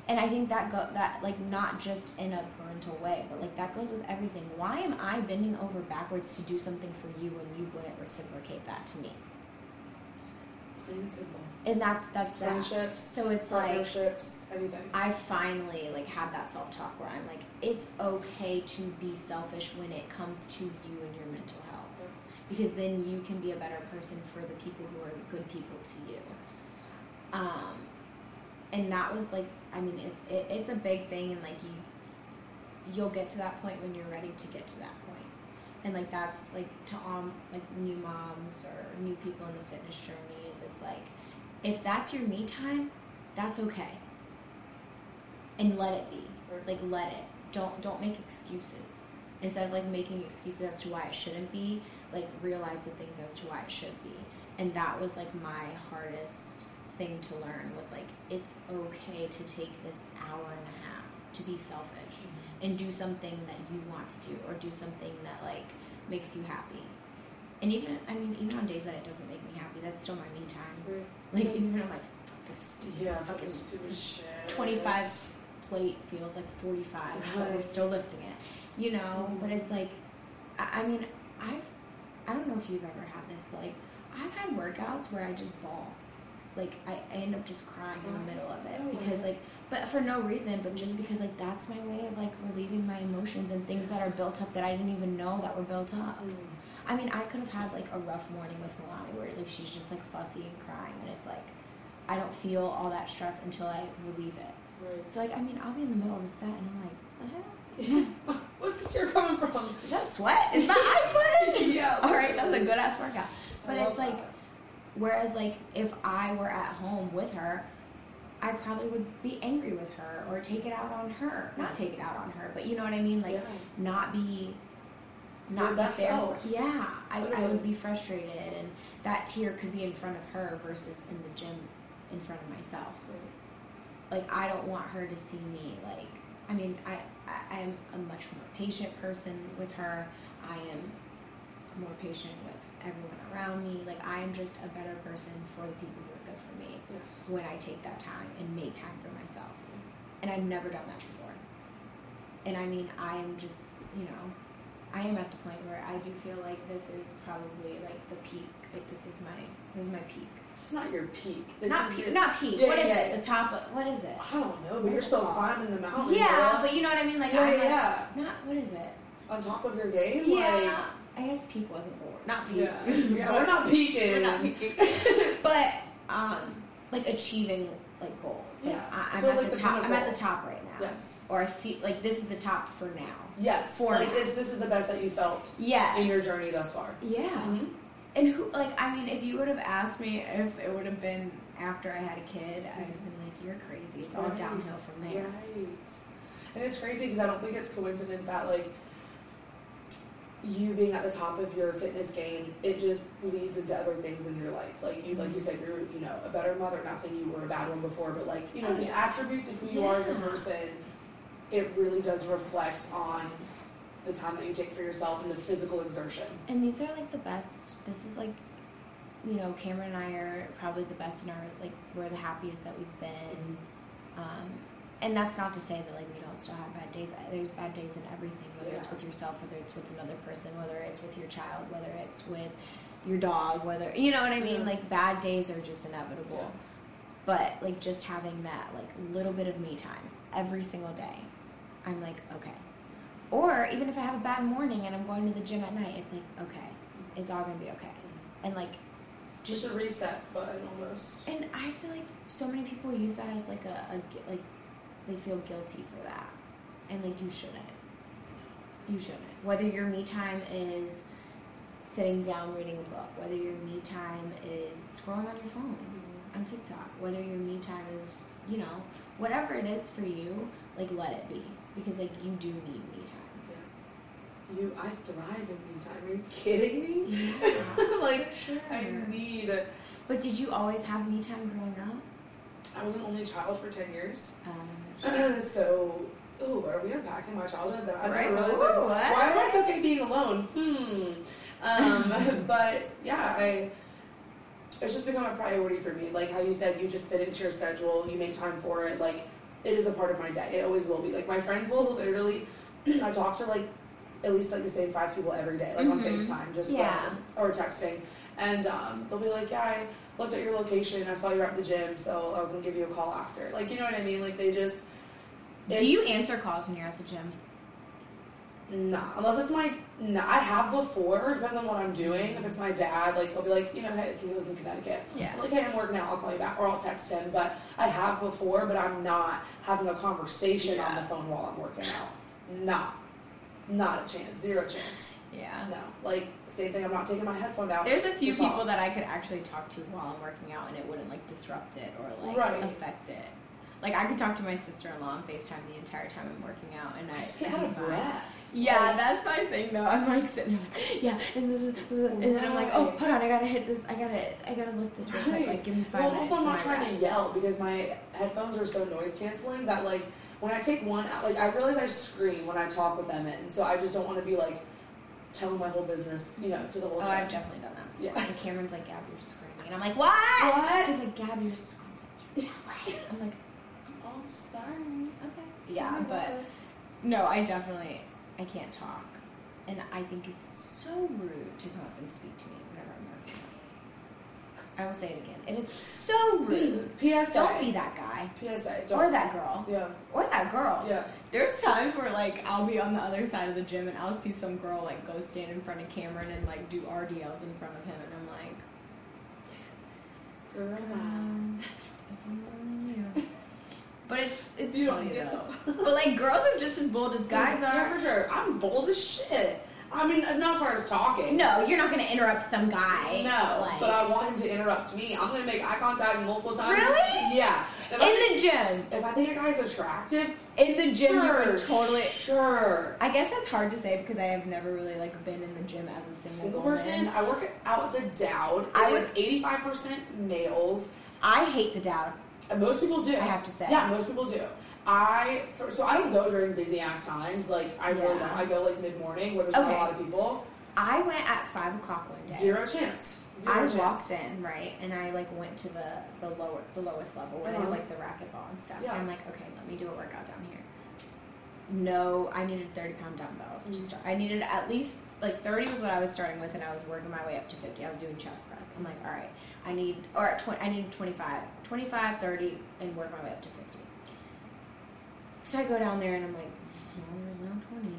And I think that go that like not just in a parental way, but like that goes with everything. Why am I bending over backwards to do something for you when you wouldn't reciprocate that to me? Plain simple. And that's that's that. Friendships, So it's like partnerships, anything. I finally like had that self talk where I'm like, it's okay to be selfish when it comes to you and your mental health, Yeah. because then you can be a better person for the people who are good people to you. Yes. um and that was like i mean it's it, it's a big thing and like you you'll get to that point when you're ready to get to that point and like that's like to um like new moms or new people in the fitness journeys it's like if that's your me time that's okay. And let it be. Like let it. Don't don't make excuses. Instead of like making excuses as to why it shouldn't be like realize the things as to why it should be. And that was like my hardest thing to learn was like it's okay to take this hour and a half to be selfish mm-hmm. and do something that you want to do or do something that like makes you happy and even i mean even on days that it doesn't make me happy that's still my me time Right. like even when i'm like "Fuck this stupid Yeah, fucking stupid shit. 25 plate feels like 45 but we're still lifting it you know Mhm. but it's like I, I mean i've i don't know if you've ever had this but like i've had workouts where i just bawl like i, I end up just crying in the middle of it Oh, because like but for no reason but just because like that's my way of like relieving my emotions and things that are built up that i didn't even know that were built up Mm. I mean i could have had like a rough morning with milani where like she's just like fussy and crying and it's like i don't feel all that stress until i relieve it Right. so like I mean I'll be in the middle of a set and I'm like, what the hell? What's this tear coming from? Is that sweat? Is my eye sweating? yeah. All right, that's a good ass workout. But it's like, that. whereas like if I were at home with her, I probably would be angry with her or take it out on her. Not take it out on her, but you know what I mean? Like yeah. not be not be best self. For, yeah, I, I would be frustrated, and that tear could be in front of her versus in the gym in front of myself. Right. like I don't want her to see me like I mean I, I I'm a much more patient person with her. I am more patient with everyone around me. Like I am just a better person for the people who are good for me Yes. when I take that time and make time for myself. And I've never done that before. And I mean I am just you know I am at the point where I do feel like this is probably like the peak. Like this is my this is my peak. Is not your peak. This not peak, your, not peak. Yeah, what is yeah. it? The top. Of, what is it? I don't know, but you're still called? climbing the mountain. Yeah, girl. but you know what I mean. Like, yeah, I'm yeah, like, not what is it? On top of your game, Yeah, I guess peak wasn't the word. Not peak. yeah, yeah. We're not peaking. We're not peaking. but um, like achieving like goals. Like, Yeah, I, I'm feels at like the the top. I'm at the top right now. Yes. Or I feel like this is the top for now. Yes. For like now. is, this is the best that you felt Yeah. in your journey thus far. yeah. Mhm. And who like I mean, if you would have asked me if it would have been after I had a kid, I'd have been like, "You're crazy. It's all Right. downhill from there." Right. And it's crazy because I don't think it's coincidence that like you being at the top of your fitness game, it just leads into other things in your life. Like you, like you said, you're you know a better mother. Not saying you were a bad one before, but like you know just yeah. attributes of who you are as a person. It really does reflect on the time that you take for yourself and the physical exertion. And these are like the best. This is like, you know, Cameron and I are probably the best in our like we're the happiest that we've been. Um, and that's not to say that like we don't still have bad days. There's bad days in everything, whether it's with yourself, whether it's with another person, whether it's with your child, whether it's with your dog, whether you know what I mean. Mhm. Like bad days are just inevitable. Yeah. But like just having that like little bit of me time every single day, I'm like okay. Or even if I have a bad morning and I'm going to the gym at night, it's like okay, it's all gonna be okay. And like Just a reset button almost. and I feel like so many people use that as like a, a like they feel guilty for that, and like you shouldn't. You shouldn't. Whether your me time is sitting down reading a book, whether your me time is scrolling on your phone mm-hmm. on TikTok, whether your me time is you know whatever it is for you, like let it be because like you do need me time. You, I thrive in me time. Are you kidding me? Yeah. like Sure. I need. But did you always have me time growing up? I was an only child for ten years. Um, so, ooh, are we unpacking my childhood? That I Right. never realized. Ooh, Like, why am I so okay being alone? Hmm. Um, but yeah, I. It's just become a priority for me. Like how you said, you just fit into your schedule. You make time for it. Like it is a part of my day. It always will be. Like my friends will literally. I talk to like at least like the same five people every day, like on Mhm. Facetime, just Yeah. or texting, and um, they'll be like, "Yeah, I looked at your location. I saw you were at the gym, so I was gonna give you a call after." Like, you know what I mean? Like they just. do you answer calls when you're at the gym? Nah, unless it's my. Nah, I have before. Depends on what I'm doing. If it's my dad, like he'll be like, you know, hey, he lives in Connecticut. Yeah. I'm like, hey, I'm working out. I'll call you back, or I'll text him. But I have before, but I'm not having a conversation on the phone while I'm working out. Not, not a chance. Zero chance. Yeah. No. Like same thing. I'm not taking my headphone out. There's a few talk. people that I could actually talk to while I'm working out, and it wouldn't like disrupt it or like Right. affect it. Like I could talk to my sister-in-law on Facetime the entire time I'm working out, and I, I just get out of breath. Yeah, Like- that's my thing though. I'm like sitting there, yeah, and then, and then I'm like, oh, hold on, I gotta hit this, I gotta, I gotta lift this real quick. Right. Like, give me five Well, minutes. also I'm not trying to yell because my headphones are so noise canceling that like when I take one out, like I realize I scream when I talk with them and so I just don't want to be like telling my whole business, you know, to the whole. Oh. I've definitely done that. Yeah. And Cameron's like, Gab, you're screaming, and I'm like, what? What? He's like, Gab, you're screaming. I'm like, Oh, sorry. okay. Yeah, but no, I definitely, I can't talk, and I think it's so rude to come up and speak to me whenever I'm working out. I will say it again. It is so rude. PSA. Don't be that guy PSA. or Don't. Or that girl Yeah. or that girl. Yeah. There's times where like I'll be on the other side of the gym and I'll see some girl like go stand in front of Cameron and like do RDLs in front of him and I'm like, Girl. um, if you only knew. But it's it's You funny though. but like girls are just as bold as guys Yeah, are. Yeah, for sure. I'm bold as shit. I mean, not as far as talking. No, you're not gonna interrupt some guy. No, like, but I want him to interrupt me. I'm gonna make eye contact multiple times. Really? Yeah. If in think, the gym. if I think a guy's attractive, In the gym, you for would totally. sure. I guess that's hard to say because I have never really like been in the gym as a single, Single woman. person. I work out at the Dowd. It I would- 85% males. I hate the Dowd. Uh, most people do. I have to say. Yeah, most people do. I so I don't go during busy ass times. Like I really don't. I go like mid morning where there's not a lot of people. I went at five o'clock one day. Zero chance. Zero I chance. walked in right, and I like went to the the lower the lowest level where they have Uh-huh. like the racquetball and stuff. Yeah. And I'm like, okay, let me do a workout down here. No, I needed thirty pound dumbbells to Mhm. start. I needed at least like thirty was what I was starting with, and I was working my way up to fifty. I was doing chest press. I'm like, all right, I need or at 20, I need 25, 25, 30, and work my way up to fifty. So I go down there and I'm like, no, there's no twenty,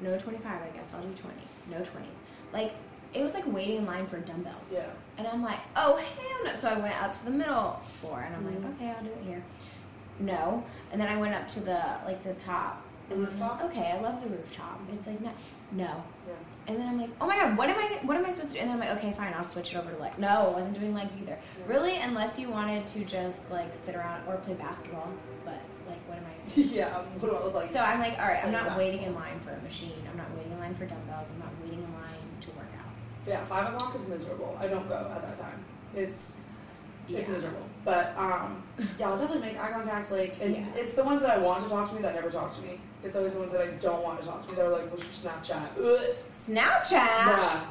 no twenty five. I guess I'll do twenty. No twenties. Like it was like waiting in line for dumbbells. Yeah. And I'm like, oh hell no! So I went up to the middle floor, and I'm Mhm. like, okay, I'll do it here. No, and then I went up to the like the top. The and I'm like, rooftop? okay, I love the rooftop. It's like no, no. Yeah. And then I'm like, oh my god, what am I? What am I supposed to do? And then I'm like, okay, fine, I'll switch it over to leg. No, I wasn't doing legs either. Yeah. Really, unless you wanted to just like sit around or play basketball. But like, what am I? yeah. um, What do I look like? So I'm like, all right, I'm not waiting in line for a machine. I'm not waiting in line for dumbbells. I'm not waiting in line to work out. Yeah, five o'clock is miserable. I don't go at that time. It's it's Yeah. miserable. But um, yeah, I'll definitely make eye contact. Like, and Yeah. it's the ones that I want to talk to me that never talk to me. It's always the ones that I don't want to talk to me. They're like, "What's your Snapchat?" Ugh. Snapchat.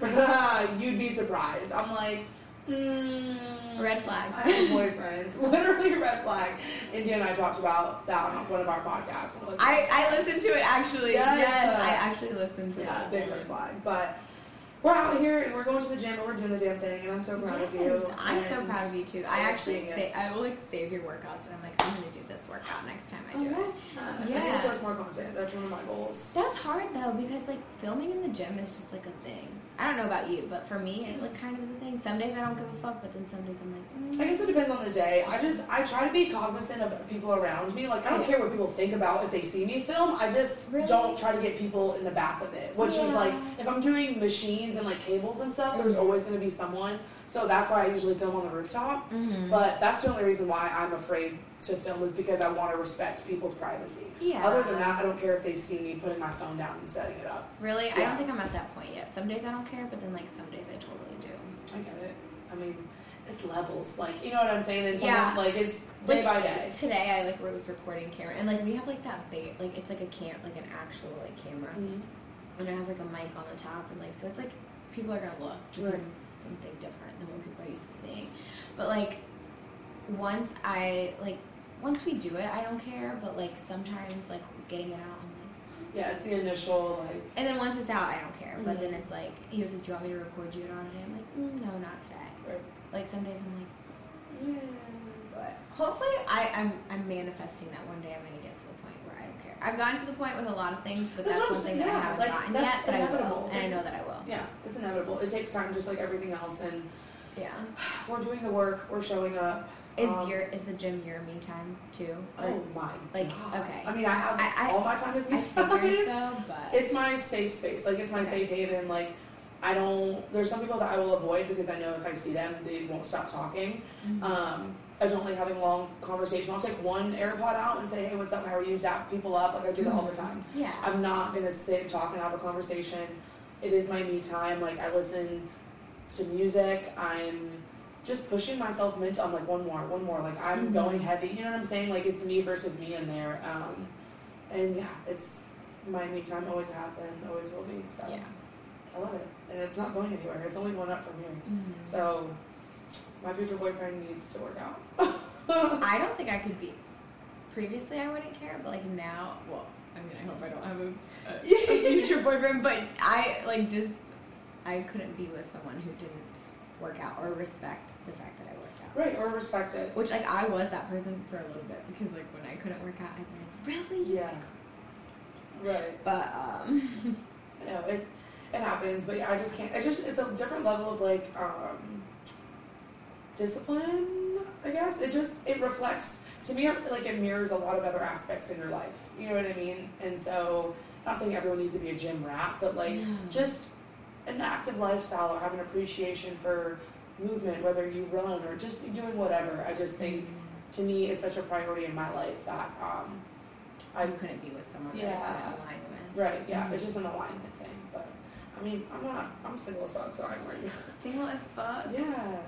Bruh. You'd be surprised. I'm like, mm, Red flag. I have a boyfriend. Literally a red flag. India and I talked about that on one of our podcasts. Like, I, I listened to it actually. Yes. Yes, I actually listened to yeah, it. big red flag. But we're out here and we're going to the gym and we're doing the damn thing, and I'm so proud of you. I'm so proud of you too. I I actually say I will like save your workouts and I'm like I'm gonna do this workout next time I do it. Uh, Yeah. to post more content. That's one of my goals. That's hard though because like filming in the gym is just like a thing. I don't know about you, but for me it like kind of is a thing. Some days I don't give a fuck, but then some days I'm like, I mm. guess it depends on the day. I just I try to be cognizant of people around me. Like I don't Yeah. care what people think about if they see me film. I just Really? don't try to get people in the back of it. Which is like if I'm doing machines and like cables and stuff, there's always going to be someone. So that's why I usually film on the rooftop. Mhm. But that's the only reason why I'm afraid to film is because I want to respect people's privacy. yeah. Other than that, I don't care if they see me putting my phone down and setting it up. really, I don't think I'm at that point yet. Some days I don't care, but then like some days I totally do. I get it. I mean, it's levels. Like you know what I'm saying? Some- Yeah. like it's day Like, by day. Today I like was recording camera and like we have like that big like it's like a cam like an actual like camera Mhm. and it has like a mic on the top and like so it's like people are gonna look because Right. it's something different than what people are used to seeing. But like once I like once we do it I don't care but like sometimes like getting it out I'm like Yeah, it's the initial like. and then once it's out I don't care but Mhm. then it's like he was like do you want me to record you it on today I'm like mm, no not today Right. like some days I'm like Yeah. but hopefully I, I'm I'm manifesting that one day I'm gonna get to the point where I don't care. I've gotten to the point with a lot of things, but That's that's, one thing saying, that I haven't like, gotten that's yet, but I inevitable. will, and I know that I will. Yeah, it's inevitable. It takes time, just like everything else. And Yeah. we're doing the work. We're showing up. Is Um, your is the gym your me time too? Or- Oh my like, god. okay. I mean, I have I- I- all my time is me I time. so, but It's my safe space. Like it's my Okay. safe haven. Like I don't. There's some people that I will avoid because I know if I see them, they won't stop talking. Mhm. Um, I don't like having long conversation. I'll take one AirPod out and say, "Hey, what's up? How are you?" Dap people up. Like I do that all the Mhm. time. yeah. I'm not gonna sit and talk and have a conversation. It is my me time. Like I listen to music. I'm just pushing myself mental. I'm like one more, one more. Like I'm Mhm. going heavy. You know what I'm saying? Like it's me versus me in there. Um, and yeah, it's my me time. Always been. Always will be. So yeah. I love it, and it's not going anywhere. It's only going up from here. Mhm. So my future boyfriend needs to work out. I don't think I could be. Previously, I wouldn't care, but like now, well, I mean, I hope I don't have a, a, a future boyfriend, but I like just I couldn't be with someone who didn't work out or respect the fact that I worked out. right or respect it. Which like I was that person for a little bit because like when I couldn't work out, I'd be like, really? Yeah. Right. But um, I know it. It happens, but yeah, I just can't. It's just it's a different level of like um, discipline. I guess it just it reflects to me like it mirrors a lot of other aspects in your life. You know what I mean? And so, not saying everyone needs to be a gym rat, but like No. just an active lifestyle or have an appreciation for movement, whether you run or just doing whatever. I just think to me it's such a priority in my life that um, I couldn't be with someone that Yeah. I didn't align with. right, yeah, Mhm. it's just an alignment thing. But I mean, I'm not. I'm single as fuck, so I'm worried. Single as fuck. Yeah.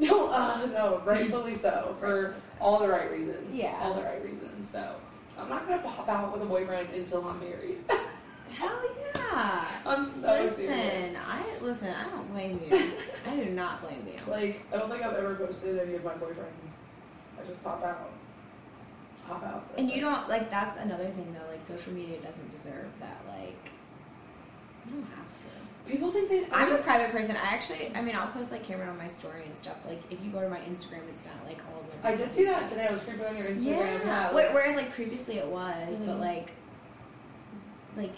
No, uh, no, rightfully so for all the right reasons. Yeah. all the right reasons. So I'm not gonna pop out with a boyfriend until I'm married. Hell yeah. I'm so listen, serious. I listen. I don't blame you. I do not blame you. Like I don't think I've ever ghosted any of my boyfriends. I just pop out. Hop out. And you don't like that's another thing though. Like social media doesn't deserve that. Like you don't have to. People think they. I'm a private person. I actually, I mean, I'll post like Cameron on my story and stuff. Like if you go to my Instagram, it's not like all the. I did see that today. I was creeping on your Instagram. Yeah. Yeah. Wh- Whereas like previously it was, but Mhm. like, like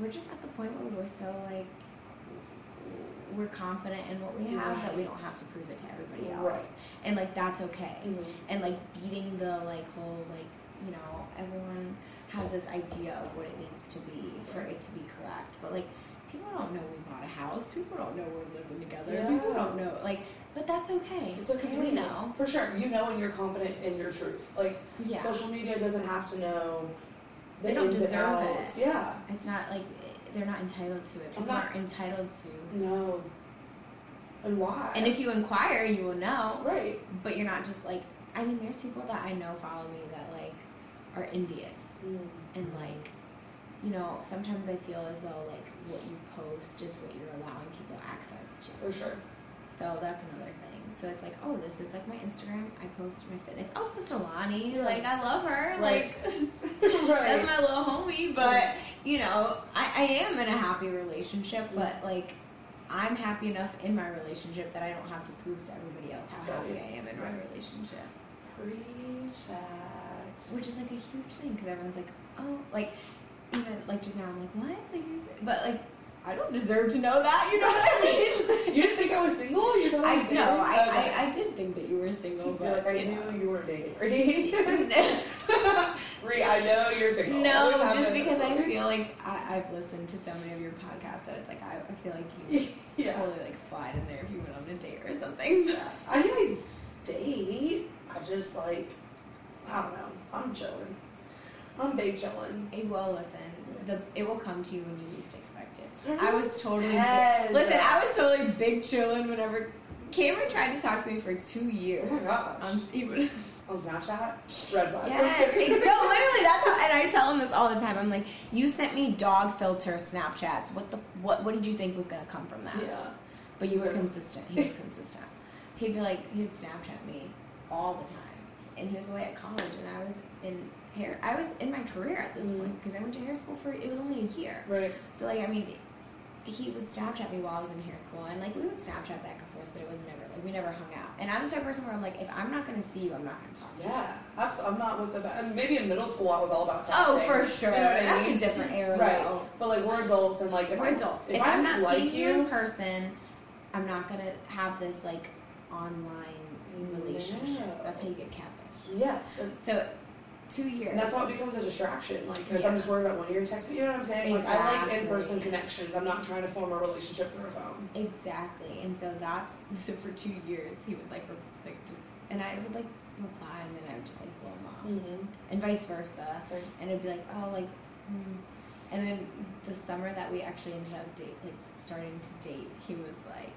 we're just at the point where we're so like we're confident in what we have that we don't have to prove it to everybody else, Right. and like that's okay. Mhm. And like beating the like whole like you know everyone has this idea of what it needs to be for it to be correct, but like people don't know we bought a house. People don't know we're living together. People don't know like, but that's okay. It's okay. because we know. For sure. You know and you're confident in your truth. Like Yeah. social media doesn't have to know They don't deserve it. Yeah. It's not like they're not entitled to it. People not- aren't entitled to. No. And why? And if you inquire, you will know. right. But you're not just like. I mean, there's people that I know follow me that like are envious mm. and like, you know, sometimes I feel as though like what you post is what you're allowing people access to. For sure. So that's another thing. So it's like, oh, this is like my Instagram. I post my fitness. I'll post Alani. Eh? Yeah. Like I love her. Right. Like right. that's my little homie. But you know, I, I am in a happy relationship. But mm-hmm. like, I'm happy enough in my relationship that I don't have to prove to everybody else how happy I am in my relationship. Preach that. Which is like a huge thing because everyone's like, oh, like even like just now I'm like, what? Like, you're, but like. I don't deserve to know that, you know what I mean? You didn't think I was single? You thought I I was know. I, I, I did think that you were single, but like, I you knew know. you weren't dating. Ree, Ree, I know you're single. No, just because I feel like I, I've listened to so many of your podcasts, so it's like I, I feel like you Yeah. totally like slide in there if you went on a date or something. I mean, I date. I just like, I don't know. I'm chilling. I'm big chilling. Hey, well, listen, the it will come to you when you least it. I was totally says listen. I was totally big chilling whenever Cameron tried to talk to me for two years. Oh my gosh. On, On Snapchat, red flag. Yes, no, literally, that's how, and I tell him this all the time. I'm like, you sent me dog filter Snapchats. What the what? What did you think was gonna come from that? Yeah. But you were consistent. He was consistent. He'd be like, he'd Snapchat me all the time, and he was away at college, and I was in hair. I was in my career at this Mhm. point because I went to hair school for it was only a year. Right. So like, I mean, he would Snapchat me while I was in hair school, and like we would Snapchat back and forth, but it was never like we never hung out. And I'm the type of person where I'm like, if I'm not gonna see you, I'm not gonna talk to you. Yeah. Absolutely. I'm not with the. And maybe in middle school I was all about texting. Oh, for sure. You know what I That's mean? a different era. Right. though. But like we're adults and like if We're I, adults. If, I'm not like seeing you in person, I'm not gonna have this like online relationship. No. That's how you get catfish. yes, and, So, two years. and that's why it becomes a distraction. Like because I'm just worried about when you're texting. You know what I'm saying? Like I like in-person connections. I'm not trying to form a relationship through a phone. Exactly, and so that's so for two years he would like re- like just and I would like reply and then I would just like blow him off Mm-hmm. and vice versa Right. and it'd be like oh like hmm. and then the summer that we actually ended up date like starting to date he was like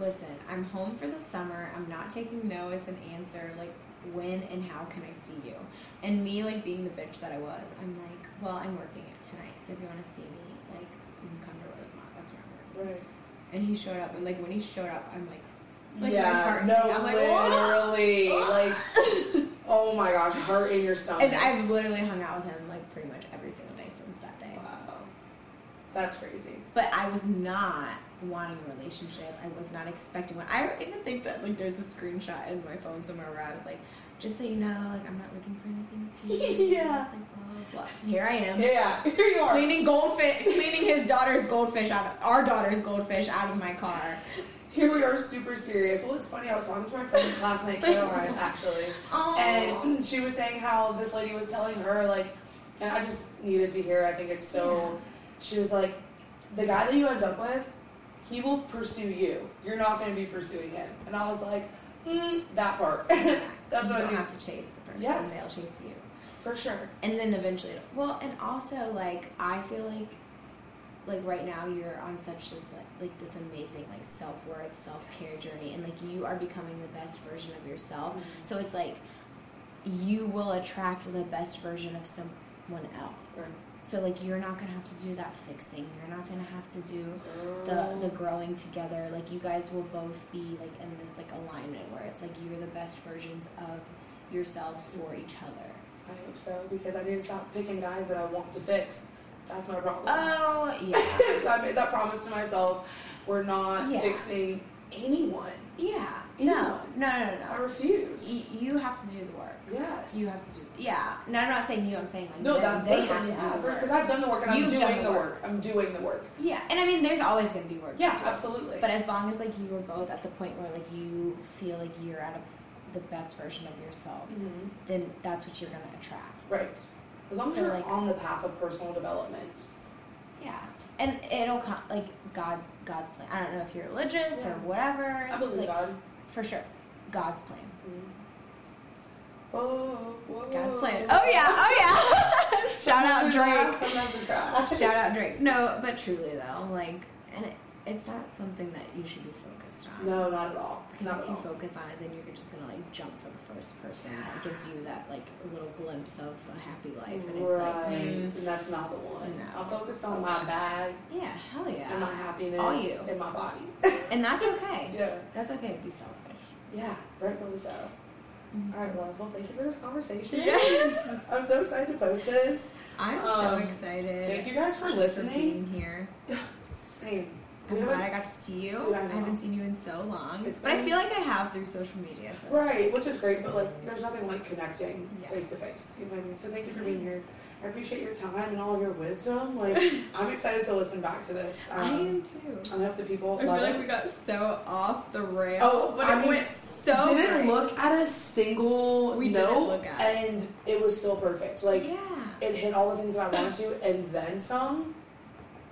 listen I'm home for the summer I'm not taking no as an answer like when and how can I see you and me like being the bitch that I was I'm like well I'm working it tonight so if you want to see me like you can come to Rosemont that's where I'm working Right. and he showed up and like when he showed up i'm like Like, my yeah. no. I'm like, literally. like. Oh my gosh, heart in your stomach. and i've literally hung out with him like pretty much every single day since that day Wow. That's crazy. but i was not wanting a relationship i was not expecting one i even think that like there's a screenshot in my phone somewhere where i was like just so you know like i'm not looking for anything serious Yeah. Like, blah. here i am Yeah. Here you are. cleaning goldfish cleaning his daughter's goldfish out of our daughter's goldfish out of my car Here we are, super serious. Well, it's funny. I was talking to my friend last night, Caroline, actually, oh and she was saying how this lady was telling her like, and I just needed to hear. I think it's so. She was like, the guy that you end up with, he will pursue you. You're not going to be pursuing him. And I was like, mm, that part. That's you what I don't mean. have to chase the person Yes. they'll chase you For sure. and then eventually well and also like i feel like like right now you're on such this like, like this amazing like self-worth self-care Yes. journey and like you are becoming the best version of yourself Mhm. so it's like you will attract the best version of someone else Right. So like you're not gonna have to do that fixing you're not gonna have to do the oh. the growing together like you guys will both be like in this like alignment where it's like you're the best versions of yourselves for each other I hope so because I need to stop picking guys that I want to fix. That's my problem. oh yeah I made that promise to myself. We're not Yeah. fixing anyone. Yeah. Anyone. No. No. No. No. I refuse. Y- you have to do the work. yes. You have to do. Yeah. No, I'm not saying you. I'm saying like no, that they have to do the work. because I've done the work and I'm You've doing the work. I'm doing the work. Yeah, and I mean, there's always going to be work. Yeah, absolutely. But as long as like you are both at the point where like you feel like you're at a, the best version of yourself, Mhm. then that's what you're going to attract. right. As long as So, you're like- on the path of personal development. Yeah, and it'll come like God, God's plan. I don't know if you're religious Yeah. or whatever. I believe like, God. for sure, God's plan. Whoa, whoa. God's plan. Oh yeah, oh yeah. Shout out Drake. Sometimes we cry. Shout out Drake. No, but truly though, like, and it, it's not something that you should be focused on. No, not at all. Because Not if you all. focus on it, then you're just gonna like jump for the first person that gives you that like little glimpse of a happy life, and it's right, like, mm, and that's not the one. No. I'm focused on my bag yeah, hell yeah. and my happiness All you. and my body. and that's okay. yeah, That's okay to be selfish. yeah, rightfully so. Mhm. All right, well, well, thank you for this conversation. Yes. I'm so excited to post this. I'm so Um, excited. Thank you guys for just listening. being here. Same. I'm glad I got to see you. Dude, I I, haven't seen you in so long, It's but I feel like I have through social media. So Right, which is great, but like, there's nothing like connecting face to face. You know what I mean? So thank you for being here. I appreciate your time and all of your wisdom. Like, I'm excited to listen back to this. I Um, am too. I hope the people I love feel like it. we got so off the rail, Oh, but I it mean, went so. didn't great. look at a single We note, didn't look at and it was still perfect. Like, yeah. it hit all the things that I wanted to, and then some.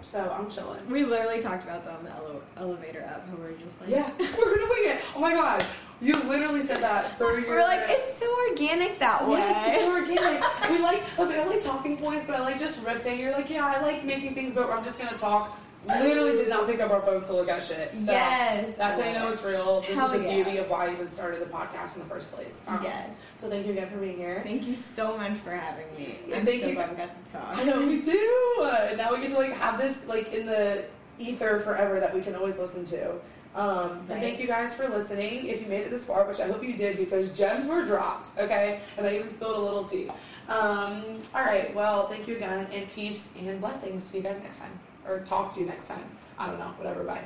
So I'm chilling. We literally talked about that on the ele- elevator up, how we're just like, Yeah, we're doing it. Oh my god, you literally said that for your. we're like, it's so organic that way. Yes, it's organic. we like, I was like, I like talking points, but I like just riffing. You're like, yeah, I like making things, but I'm just gonna talk. Literally did not pick up our phones to look at shit. So yes. That's how you know it's real. This Hell is the yeah. beauty of why I even started the podcast in the first place. Um, Yes. So thank you again for being here. Thank you so much for having me. I'm thank so you. glad we got to talk. I know we do. Uh, now we get to like have this like in the ether forever that we can always listen to. Um, right. And thank you guys for listening. If you made it this far, which I hope you did because gems were dropped, okay? And I even spilled a little tea. Um, all right, well, thank you again, and peace and blessings. See you guys next time, or talk to you next time. I don't know, whatever, bye.